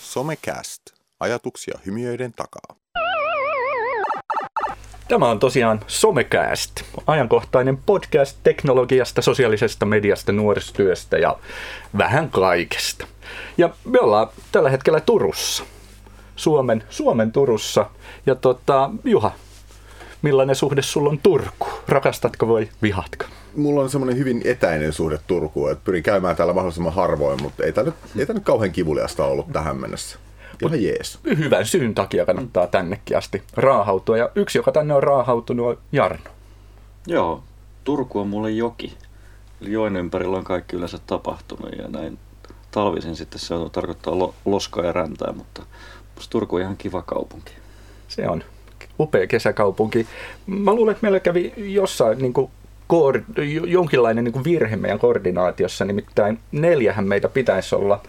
Somecast. Ajatuksia hymiöiden takaa. Tämä on tosiaan Somecast, ajankohtainen podcast teknologiasta, sosiaalisesta mediasta, nuorisotyöstä ja vähän kaikesta. Ja me ollaan tällä hetkellä Turussa, Suomen, Suomen Turussa. Ja tota, Juha, millainen suhde sulla on Turku? Rakastatko vai vihatko? Mulla on semmoinen hyvin etäinen suhde Turkuun, että pyrin käymään täällä mahdollisimman harvoin, mutta ei tämä nyt, ei tämä nyt kauhean kivuliasta ollut tähän mennessä. Ihan jees. Hyvän syyn takia kannattaa tännekin asti raahautua. Ja yksi, joka tänne on raahautunut, on Jarno. Joo, Turku on mulle joki. Eli joen ympärillä on kaikki yleensä tapahtunut ja näin talvisin sitten se on, tarkoittaa lo, loskaa ja räntää, mutta Turku on ihan kiva kaupunki. Se on upea kesäkaupunki. Mä luulen, että meillä kävi jossain niin kuin koord- jonkinlainen niin kuin virhe meidän koordinaatiossa, nimittäin neljähän meitä pitäisi olla.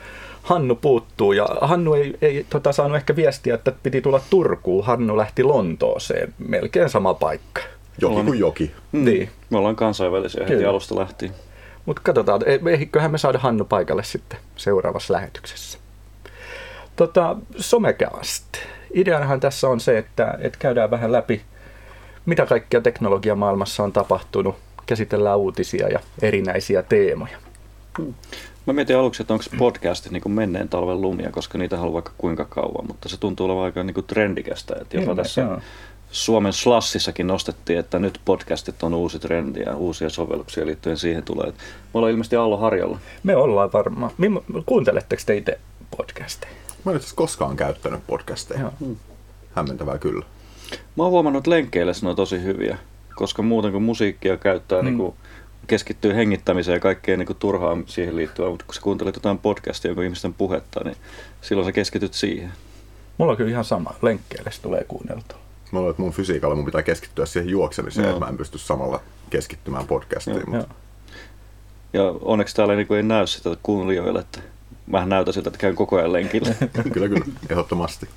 Hannu puuttuu ja Hannu ei, ei tota, saanut ehkä viestiä, että piti tulla Turkuun. Hannu lähti Lontooseen, melkein sama paikka. Joki kuin joki. Mm. Niin. Me ollaan kansainvälisiä heti Kyllä. alusta lähtien. Mutta katsotaan, e- eiköhän me saada Hannu paikalle sitten seuraavassa lähetyksessä. Tota, Somecast. Ideanahan tässä on se, että, että käydään vähän läpi, mitä kaikkea teknologiamaailmassa on tapahtunut, käsitellään uutisia ja erinäisiä teemoja. Mä mietin aluksi, että onko podcastit niin kuin menneen talven lumia, koska niitä haluaa vaikka kuinka kauan, mutta se tuntuu olevan aika niin kuin trendikästä. Että jopa Kyllä, tässä joo. Suomen Slassissakin nostettiin, että nyt podcastit on uusi trendi ja uusia sovelluksia liittyen siihen tulee. Me ollaan ilmeisesti Allo Harjalla. Me ollaan varmaan. Kuunteletteko te itse podcasteja? Mä en itse koskaan käyttänyt podcasteja. Joo. Hämmentävää kyllä. Mä oon huomannut, että lenkkeille ne on tosi hyviä, koska muuten kun musiikkia käyttää, mm. niin kuin keskittyy hengittämiseen ja kaikkeen niin kuin turhaa siihen liittyvää, mutta kun sä kuuntelet jotain podcastia, jonka ihmisten puhetta, niin silloin sä keskityt siihen. Mulla on kyllä ihan sama. Lenkkeelle se tulee kuunneltua. Mä luulen, että mun fysiikalla mun pitää keskittyä siihen juoksemiseen, Joo. että mä en pysty samalla keskittymään podcastiin. Joo, mutta Joo. Ja onneksi täällä niin kuin ei näy sitä kuuntelijoille, että mä näytän siltä, että käyn koko ajan lenkillä. kyllä, kyllä, ehdottomasti.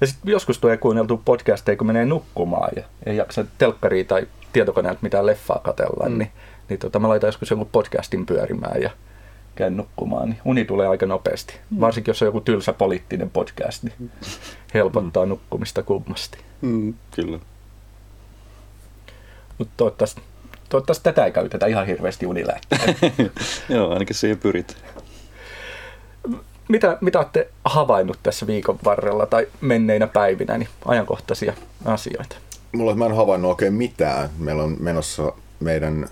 Ja sitten joskus tulee kuunneltu podcasteja, kun menee nukkumaan ja ei jaksa telkkaria tai tietokoneelta mitään leffaa katella, mm. niin, niin tota, mä laitan joskus jonkun podcastin pyörimään ja käyn nukkumaan, niin uni tulee aika nopeasti. Mm. Varsinkin jos on joku tylsä poliittinen podcast, niin helpottaa mm. nukkumista kummasti. Mm, kyllä. Mutta toivottavasti, toivottavasti tätä ei käytetä ihan hirveästi unilääkkeen. Joo, ainakin siihen pyrit. Mitä, mitä olette havainnut tässä viikon varrella tai menneinä päivinä, niin ajankohtaisia asioita? Mulla mä en havainnut oikein mitään. Meillä on menossa meidän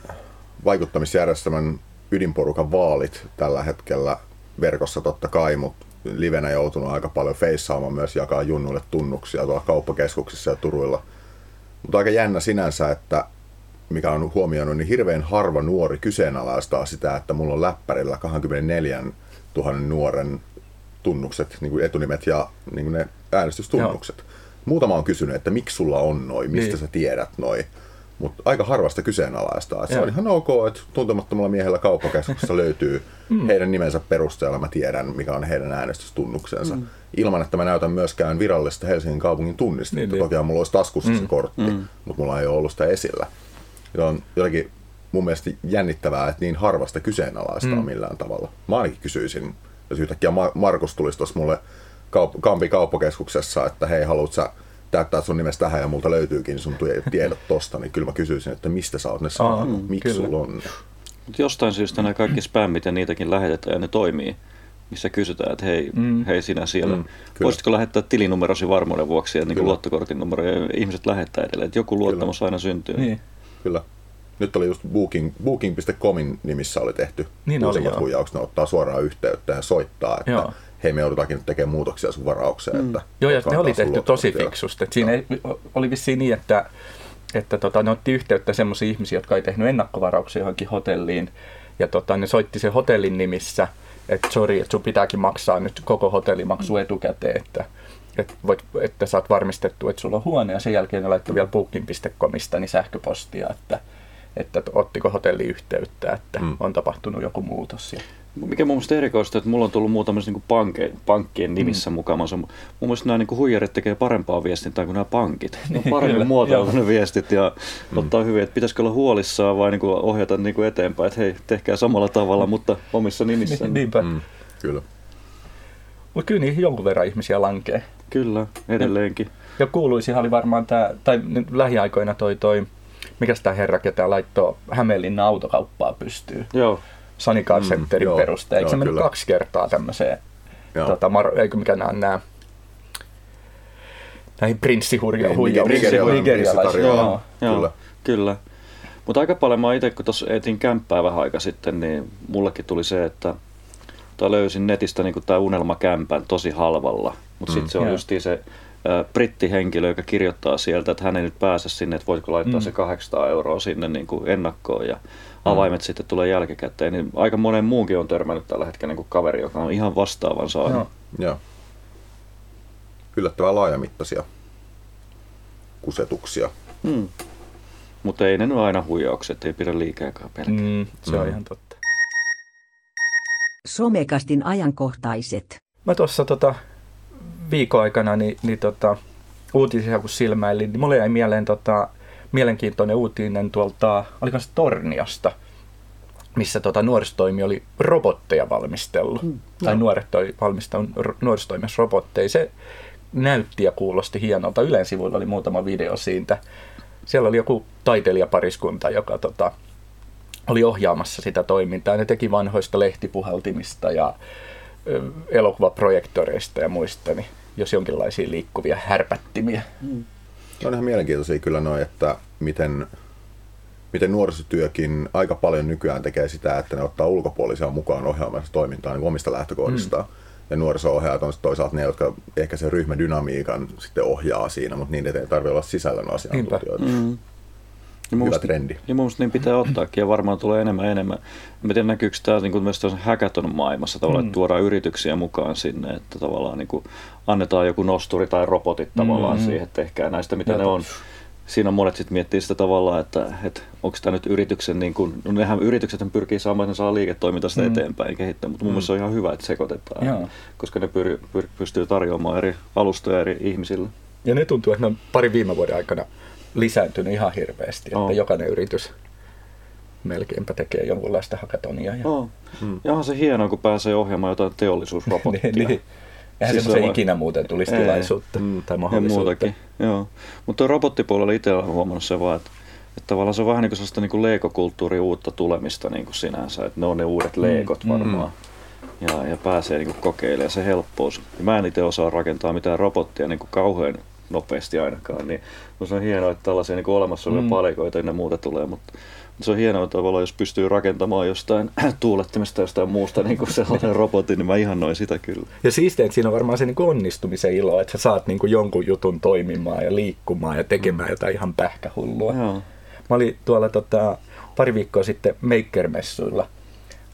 vaikuttamisjärjestelmän ydinporukan vaalit tällä hetkellä verkossa totta kai, mutta livenä joutunut aika paljon feissaamaan myös jakaa junnuille tunnuksia tuolla kauppakeskuksissa ja Turuilla. Mutta aika jännä sinänsä, että mikä on huomioinut, niin hirveän harva nuori kyseenalaistaa sitä, että mulla on läppärillä 24 000 nuoren tunnukset, niin kuin etunimet ja niin kuin ne äänestystunnukset. Joo. Muutama on kysynyt, että miksi sulla on noin, mistä Niin. sä tiedät noin. Mutta aika harvasta kyseenalaistaa. Se on ihan ok, että tuntemattomalla miehellä kauppakeskuksessa löytyy heidän nimensä perusteella. Mä tiedän, mikä on heidän äänestystunnuksensa. Ilman, että mä näytän myöskään virallista Helsingin kaupungin tunnistetta. Niin, Niin, niin. Toki mulla olisi taskussa se kortti, mutta mulla ei ole ollut sitä esillä. Ja on jotenkin mun mielestä jännittävää, että niin harvasta kyseenalaistaa mm. millään tavalla. Mä ainakin kysyisin, jos yhtäkkiä Ma- Markus tulisi tuossa mulle kaup- Kampi kauppakeskuksessa, että hei, haluat sä täyttää sun nimestä tähän ja multa löytyykin sun tie- tiedot tosta, niin kyllä mä kysyisin, että mistä sä oot ne saanut, mm, miksi kyllä. sulla on ne. Mutta jostain syystä nämä kaikki spämmit ja niitäkin lähetetään ja ne toimii, missä kysytään, että hei, mm. hei sinä siellä, Mm, kyllä. voisitko lähettää tilinumerosi varmuuden vuoksi ja niin kuin Kyllä. luottokortin numero ja ihmiset lähettää edelleen, että joku luottamus aina syntyy. Niin. Kyllä. Nyt oli just Booking, Booking.comin nimissä oli tehty Niin uusimmat huijaukset. Ne ottaa suoraan yhteyttä ja soittaa, että Joo. hei me joudutaankin nyt tekemään muutoksia sun varaukseen. Että Joo, ja ne oli tehty tosi fiksusti. Siinä ei, oli vissiin niin, että, että tota, ne otti yhteyttä sellaisia ihmisiä, jotka ei tehnyt ennakkovarauksia johonkin hotelliin. Ja tota, ne soitti sen hotellin nimissä, että sori, että sun pitääkin maksaa nyt koko hotellimaksu etukäteen, että, että, voit, että saat varmistettu, että sulla on huone. Ja sen jälkeen ne laittoi vielä booking.comista niin sähköpostia, että, että ottiko hotelli yhteyttä, että mm. on tapahtunut joku muutos. Ja... Mikä mun mielestä erikoista, että mulla on tullut muutamassa niin panke, pankkien nimissä mm. mukaan. Mun mielestä nämä niin huijarit tekee parempaa viestintää kuin nämä pankit. Ne on paremmin muotoilu ne viestit ja mm. ottaa hyvin, että pitäisikö olla huolissaan vai niin kuin ohjata niin kuin eteenpäin, että hei, tehkää samalla tavalla, mutta omissa nimissä. Niinpä. Mm. Kyllä. Mutta kyllä niihin jonkun verran ihmisiä lankee. Kyllä, edelleenkin. Ja kuuluisihan oli varmaan tämä, tai nyt lähiaikoina toi toi, mikä tämä herra, ketä laittoi Hämeenlinnan autokauppaa pystyy. Joo. Sunny Car Centerin mm, perusteella. Eikö se mennyt kaksi kertaa tämmöiseen, tota, mar, eikö mikä nämä, nämä näihin prinssihuijauksiin. Joo, joo, kyllä. Mutta aika paljon mä itse, kun tuossa etin kämppää vähän aika sitten, niin mullekin tuli se, että tai löysin netistä niin tämä unelmakämpän tosi halvalla. Mutta mm. sitten se on just se brittihenkilö, joka kirjoittaa sieltä, että hän ei nyt pääse sinne, että voitko laittaa mm. se 800 euroa sinne niin kuin ennakkoon ja avaimet mm. sitten tulee jälkikäteen. Niin aika monen muunkin on törmännyt tällä hetkellä niin kuin kaveri, joka on ihan vastaavan saanut. Joo. Joo. Yllättävän laajamittaisia kusetuksia. Mm. Mutta ei ne nyt aina huijaukset, ei pidä liikaakaan pelkää. Mm, se on mm. ihan totta. Somekastin ajankohtaiset. Mä tuossa tota, viikon aikana niin, niin tota, uutisia kun silmäilin, niin mulle jäi mieleen tota, mielenkiintoinen uutinen tuolta, oliko se Torniasta, missä tota, nuorisotoimi oli robotteja valmistellut. Mm, tai nuoret toi valmistanut nuorisotoimessa robotteja. Se näytti ja kuulosti hienolta. Ylen sivuilla oli muutama video siitä. Siellä oli joku taiteilijapariskunta, joka tota, oli ohjaamassa sitä toimintaa. Ne teki vanhoista lehtipuhaltimista ja elokuvaprojektoreista ja muista, niin jos jonkinlaisia liikkuvia härpättimiä. Mm. On ihan mielenkiintoisia kyllä noin, että miten, miten nuorisotyökin aika paljon nykyään tekee sitä, että ne ottaa ulkopuolisia mukaan ohjaamassa toimintaa niin omista lähtökohdistaan. Mm. Ja nuoriso-ohjaajat on toisaalta ne, jotka ehkä sen ryhmädynamiikan sitten ohjaa siinä, mutta niin ei tarvitse olla sisällön asiantuntijoita. Mm. Ja Hyvä musta, trendi. Ja mun niin pitää ottaakin ja varmaan tulee enemmän enemmän. En tiedä näkyykö tämä niin kuin myös hackathon maailmassa tavallaan, mm. että tuodaan yrityksiä mukaan sinne, että tavallaan niin kuin annetaan joku nosturi tai robotit tavallaan mm-hmm. siihen, että tehkää näistä mitä ja ne on. Siinä on monet sitten miettii sitä tavallaan, että, että onko tämä nyt yrityksen, niin kuin, no nehän yritykset pyrkii saamaan, että ne saa liiketoimintaa mm. eteenpäin kehittää, mutta mun mm. mielestä se on ihan hyvä, että sekoitetaan, Joo. koska ne pyr, pyr, pystyy tarjoamaan eri alustoja eri ihmisille. Ja ne tuntuu, että ne on pari viime vuoden aikana lisääntynyt ihan hirveästi, että oh. jokainen yritys melkeinpä tekee jonkunlaista hakatonia. Ja... Oh. Hmm. Ja onhan se hienoa, kun pääsee ohjaamaan jotain teollisuusrobottia. niin, niin. Eihän siis semmoisen ikinä muuten tulisi ei, tilaisuutta mm, tai mahdollisuutta. muutakin, joo. Mutta robottipuolella itse olen huomannut se vaan, että, että tavallaan se on vähän niin kuin sellaista niin leikokulttuurin uutta tulemista niin kuin sinänsä, että ne on ne uudet leikot mm, varmaan. Mm. Ja, ja pääsee niin kuin kokeilemaan se helppous. Ja mä en itse osaa rakentaa mitään robottia niin kuin kauhean nopeasti ainakaan, niin se on hienoa, että tällaisia niin olemassa olevia mm. palikoita ja muuta tulee, mutta se on hienoa tavallaan, jos pystyy rakentamaan jostain tuulettimesta jostain muusta niin kuin sellainen robotin, niin mä ihannoin sitä kyllä. Ja siistiä, että siinä on varmaan se niin kuin onnistumisen ilo, että sä saat niin kuin jonkun jutun toimimaan ja liikkumaan ja tekemään mm. jotain ihan pähkähullua. Joo. Mä olin tuolla tota, pari viikkoa sitten Maker-messuilla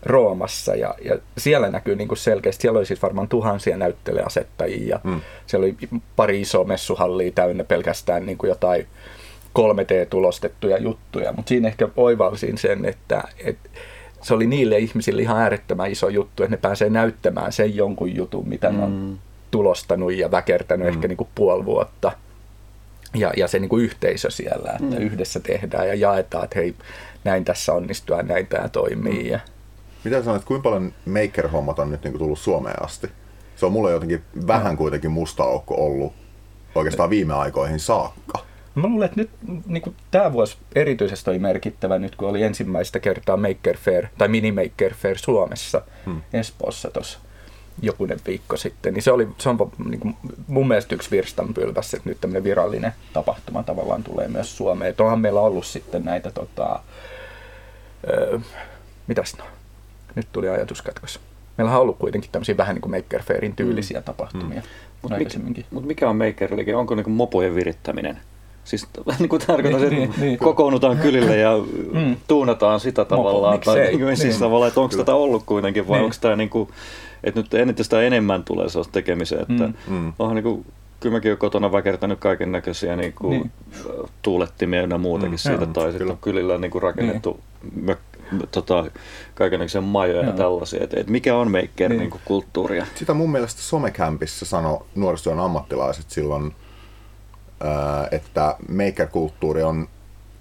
Roomassa ja, ja siellä näkyy niin kuin selkeästi, siellä oli siis varmaan tuhansia näytteleasettajia ja mm. siellä oli pari isoa messuhallia täynnä pelkästään niin kuin jotain 3D-tulostettuja juttuja, mutta siinä ehkä oivalsin sen, että, että se oli niille ihmisille ihan äärettömän iso juttu, että ne pääsee näyttämään sen jonkun jutun, mitä mm. ne on mm. tulostanut ja väkertänyt mm. ehkä niin kuin puoli vuotta. Ja, ja se niin kuin yhteisö siellä, että mm. yhdessä tehdään ja jaetaan, että hei, näin tässä onnistuu ja näin tämä toimii. Mm. Ja... Mitä sanoit, kuinka paljon maker-hommat on nyt niin kuin tullut Suomeen asti? Se on mulle jotenkin vähän kuitenkin musta aukko ollut oikeastaan viime aikoihin saakka. Mä luulen, että nyt niin kuin tämä vuosi erityisesti oli merkittävä nyt, kun oli ensimmäistä kertaa Maker Fair tai Mini Maker Fair Suomessa hmm. Espoossa tuossa jokunen viikko sitten. Niin se, oli, se on niin kuin, mun mielestä yksi virstanpylväs, että nyt tämmöinen virallinen tapahtuma tavallaan tulee myös Suomeen. Et onhan meillä ollut sitten näitä, tota, öö, mitäs no, nyt tuli ajatuskatkos. Meillä on ollut kuitenkin tämmöisiä vähän niin kuin Maker Fairin tyylisiä hmm. tapahtumia. Hmm. Mutta mikä, mut mikä on Maker Onko niin kuin mopojen virittäminen? Siis niin kuin tarkoitan, niin, että niin, niin, kokoonnutaan kylille ja mm. tuunataan sitä tavallaan. Mopo, tai, niin, siis niin. tavallaan, että onko tätä ollut kuitenkin vai niin. onko tämä niin kuin, että nyt eniten sitä enemmän tulee sellaista tekemiseen, että mm. mm. onhan niin kuin, kyllä mäkin olen kotona väkertänyt kaiken näköisiä niin kuin, Niin. niin. tuulettimia ja muutakin Mm, mm, siitä, joo, tai sitten kyllä. on kylillä niin kuin rakennettu niin. mök, tota, kaikenlaisia majoja Joo. ja tällaisia. Et, et mikä on maker Niin. niin. niin kuin kulttuuria? Sitä mun mielestä somekämpissä sanoi nuorisotyön ammattilaiset silloin, ää, että maker-kulttuuri on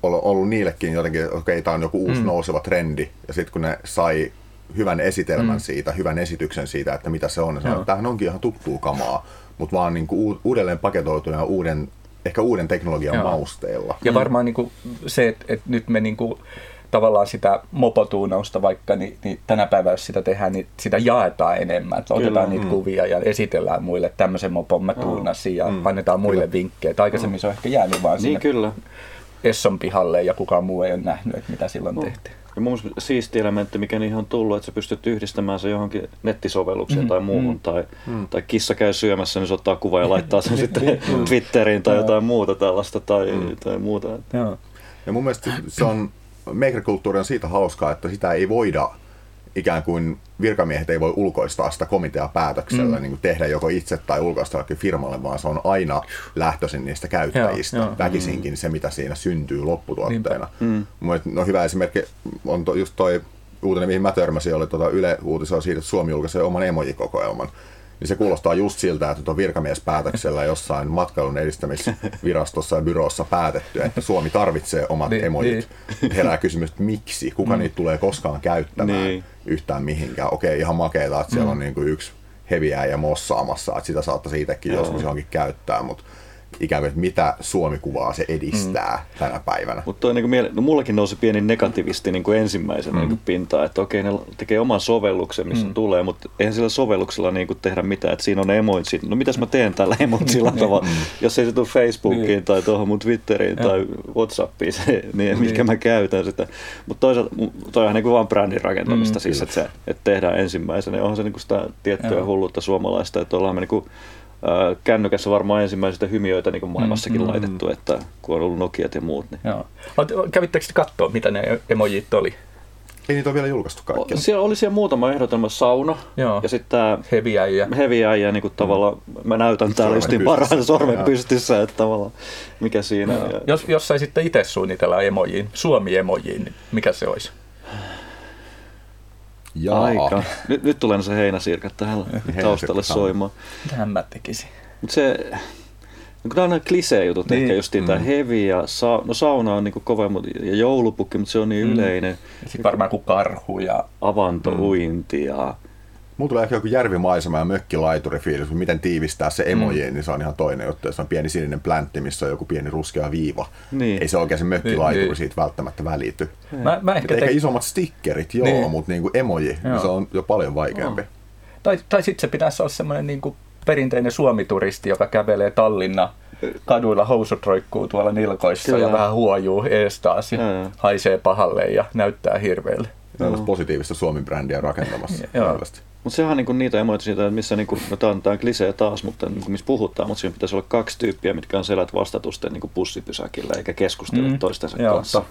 ollut, niillekin jotenkin, että okei, tämä on joku uusi mm. nouseva trendi. Ja sitten kun ne sai hyvän esitelmän mm. siitä, hyvän esityksen siitä, että mitä se on, ne sanoi, että tämähän onkin ihan tuttua kamaa, mutta vaan niin kuin uudelleen paketoituna ja uuden, ehkä uuden teknologian Joo. mausteilla. Ja varmaan niin kuin se, että, että nyt me niin kuin, tavallaan sitä mopotuunausta vaikka, niin, niin tänä päivänä jos sitä tehdään, niin sitä jaetaan enemmän. Että otetaan Kyllä, niitä kuvia ja esitellään muille, että tämmöisen mopon mä tuunasin ja Mm. annetaan muille vinkkejä. Et Aikaisemmin se on ehkä jäänyt vaan Niin sinne kyllä. Esson pihalle ja kukaan muu ei ole nähnyt, että mitä silloin No. tehtiin. Ja mun mielestä siisti elementti, mikä niihin on tullut, että sä pystyt yhdistämään se johonkin nettisovellukseen Mm, tai muuhun, mm. tai, tai kissa käy syömässä, niin se ottaa kuva ja laittaa sen sitten Twitteriin tai jotain muuta tällaista tai, tai muuta. Joo. Ja mun mielestä se on, maker-kulttuuri on siitä hauskaa, että sitä ei voida ikään kuin virkamiehet ei voi ulkoistaa sitä komitea päätöksellä, mm. niin kuin tehdä joko itse tai ulkoistaa firmalle, vaan se on aina lähtöisin niistä käyttäjistä. Joo, Joo. Väkisinkin se, mitä siinä syntyy lopputuotteena. Mm. Mm. No hyvä esimerkki on to, just toi uutinen, mihin mä törmäsin, oli tuota Yle uutisoi siitä, että Suomi julkaisee oman emojikokoelman. Niin se kuulostaa just siltä, että nyt on virkamiespäätöksellä jossain matkailun edistämisvirastossa ja byrossa päätetty, että Suomi tarvitsee omat Niin, emojit. Herää kysymys, että miksi? Kuka niitä tulee koskaan käyttämään Niin. yhtään mihinkään? Okei, ihan makeeta, että siellä on niin kuin yksi heviää ja mossaamassa, että sitä saattaisi itsekin joskus johonkin käyttää, mutta ikään kuin, mitä Suomi-kuvaa se edistää tänä päivänä. Mutta niinku miele- no, mullakin nousi pieni negativisti niinku ensimmäisenä mm. niinku pintaan, että okei ne tekee oman sovelluksen, missä mm. tulee, mutta eihän sillä sovelluksella niinku tehdä mitään, että siinä on emoitsi. No mitäs mä teen tällä emoitsilla tavalla, jos ei se tule Facebookiin Niin. tai tuohon mun Twitteriin Joo. tai Whatsappiin, se, niin mikä mä käytän sitä. Mutta toisaalta mu- toi on niinku vaan brändin rakentamista Mm, siis, että se että tehdään ensimmäisenä. Ja onhan se niinku sitä tiettyä Joo. hulluutta suomalaista, että ollaan me niinku ää, kännykässä varmaan ensimmäisiä hymiöitä niin maailmassakin Mm, mm, mm. laitettu, että kun on ollut Nokiat ja muut. Niin. Joo. Kävittekö te katsoa, mitä ne emojit oli? Ei niitä ole vielä julkaistu kaikkia. Siellä oli siellä muutama ehdotelma sauna Joo. ja sitten tämä Heviäjiä. heavy äijä, niin kuin tavallaan, mä näytän täällä justiin parhaan sormen pystyssä, että tavallaan mikä siinä. Joo. Ja, Jos, jos saisitte itse suunnitella emojiin, Suomi-emojiin, niin mikä se olisi? Jaa. aika. Nyt, nyt tulee se heinäsirkat tähän taustalle soimaan. soimaan. Mitähän mä tekisin? Mutta se, kun nämä on nämä klisee-jutut, Niin. niin. ehkä justiin mm. tämä heavy ja sa, no sauna on niinku kova mut- ja joulupukki, mutta se on niin Mm. yleinen. Sitten varmaan kuin karhu ja... Avantouinti ja Mulla tulee ehkä joku järvimaisema ja mökkilaituri fiilis, mutta miten tiivistää se emoji, mm. niin se on ihan toinen juttu. Jos on pieni sininen pläntti, missä on joku pieni ruskea viiva, Niin. ei se oikein se mökkilaituri Niin, niin. siitä välttämättä välity. Mä, mä Et ehkä ehkä te... isommat stickerit, joo, Niin. niin. mutta niinku emoji, Joo. niin se on jo paljon vaikeampi. Tai, tai sitten se pitäisi olla semmoinen niin kuin perinteinen suomituristi, joka kävelee Tallinna kaduilla housut roikkuu tuolla nilkoissa Kyllä. ja vähän huojuu ees taas ja joo. haisee pahalle ja näyttää hirveelle. Tällaista positiivista Suomi-brändiä rakentamassa. Joo. Mutta sehän on niinku niitä emoita siitä, missä niinku, no tää on, tää on klisee taas, mutta niinku, missä puhutaan, mutta siinä pitäisi olla kaksi tyyppiä, mitkä on selät vastatusten niinku bussipysäkillä eikä keskustele Mm. toistensa Joo, kanssa.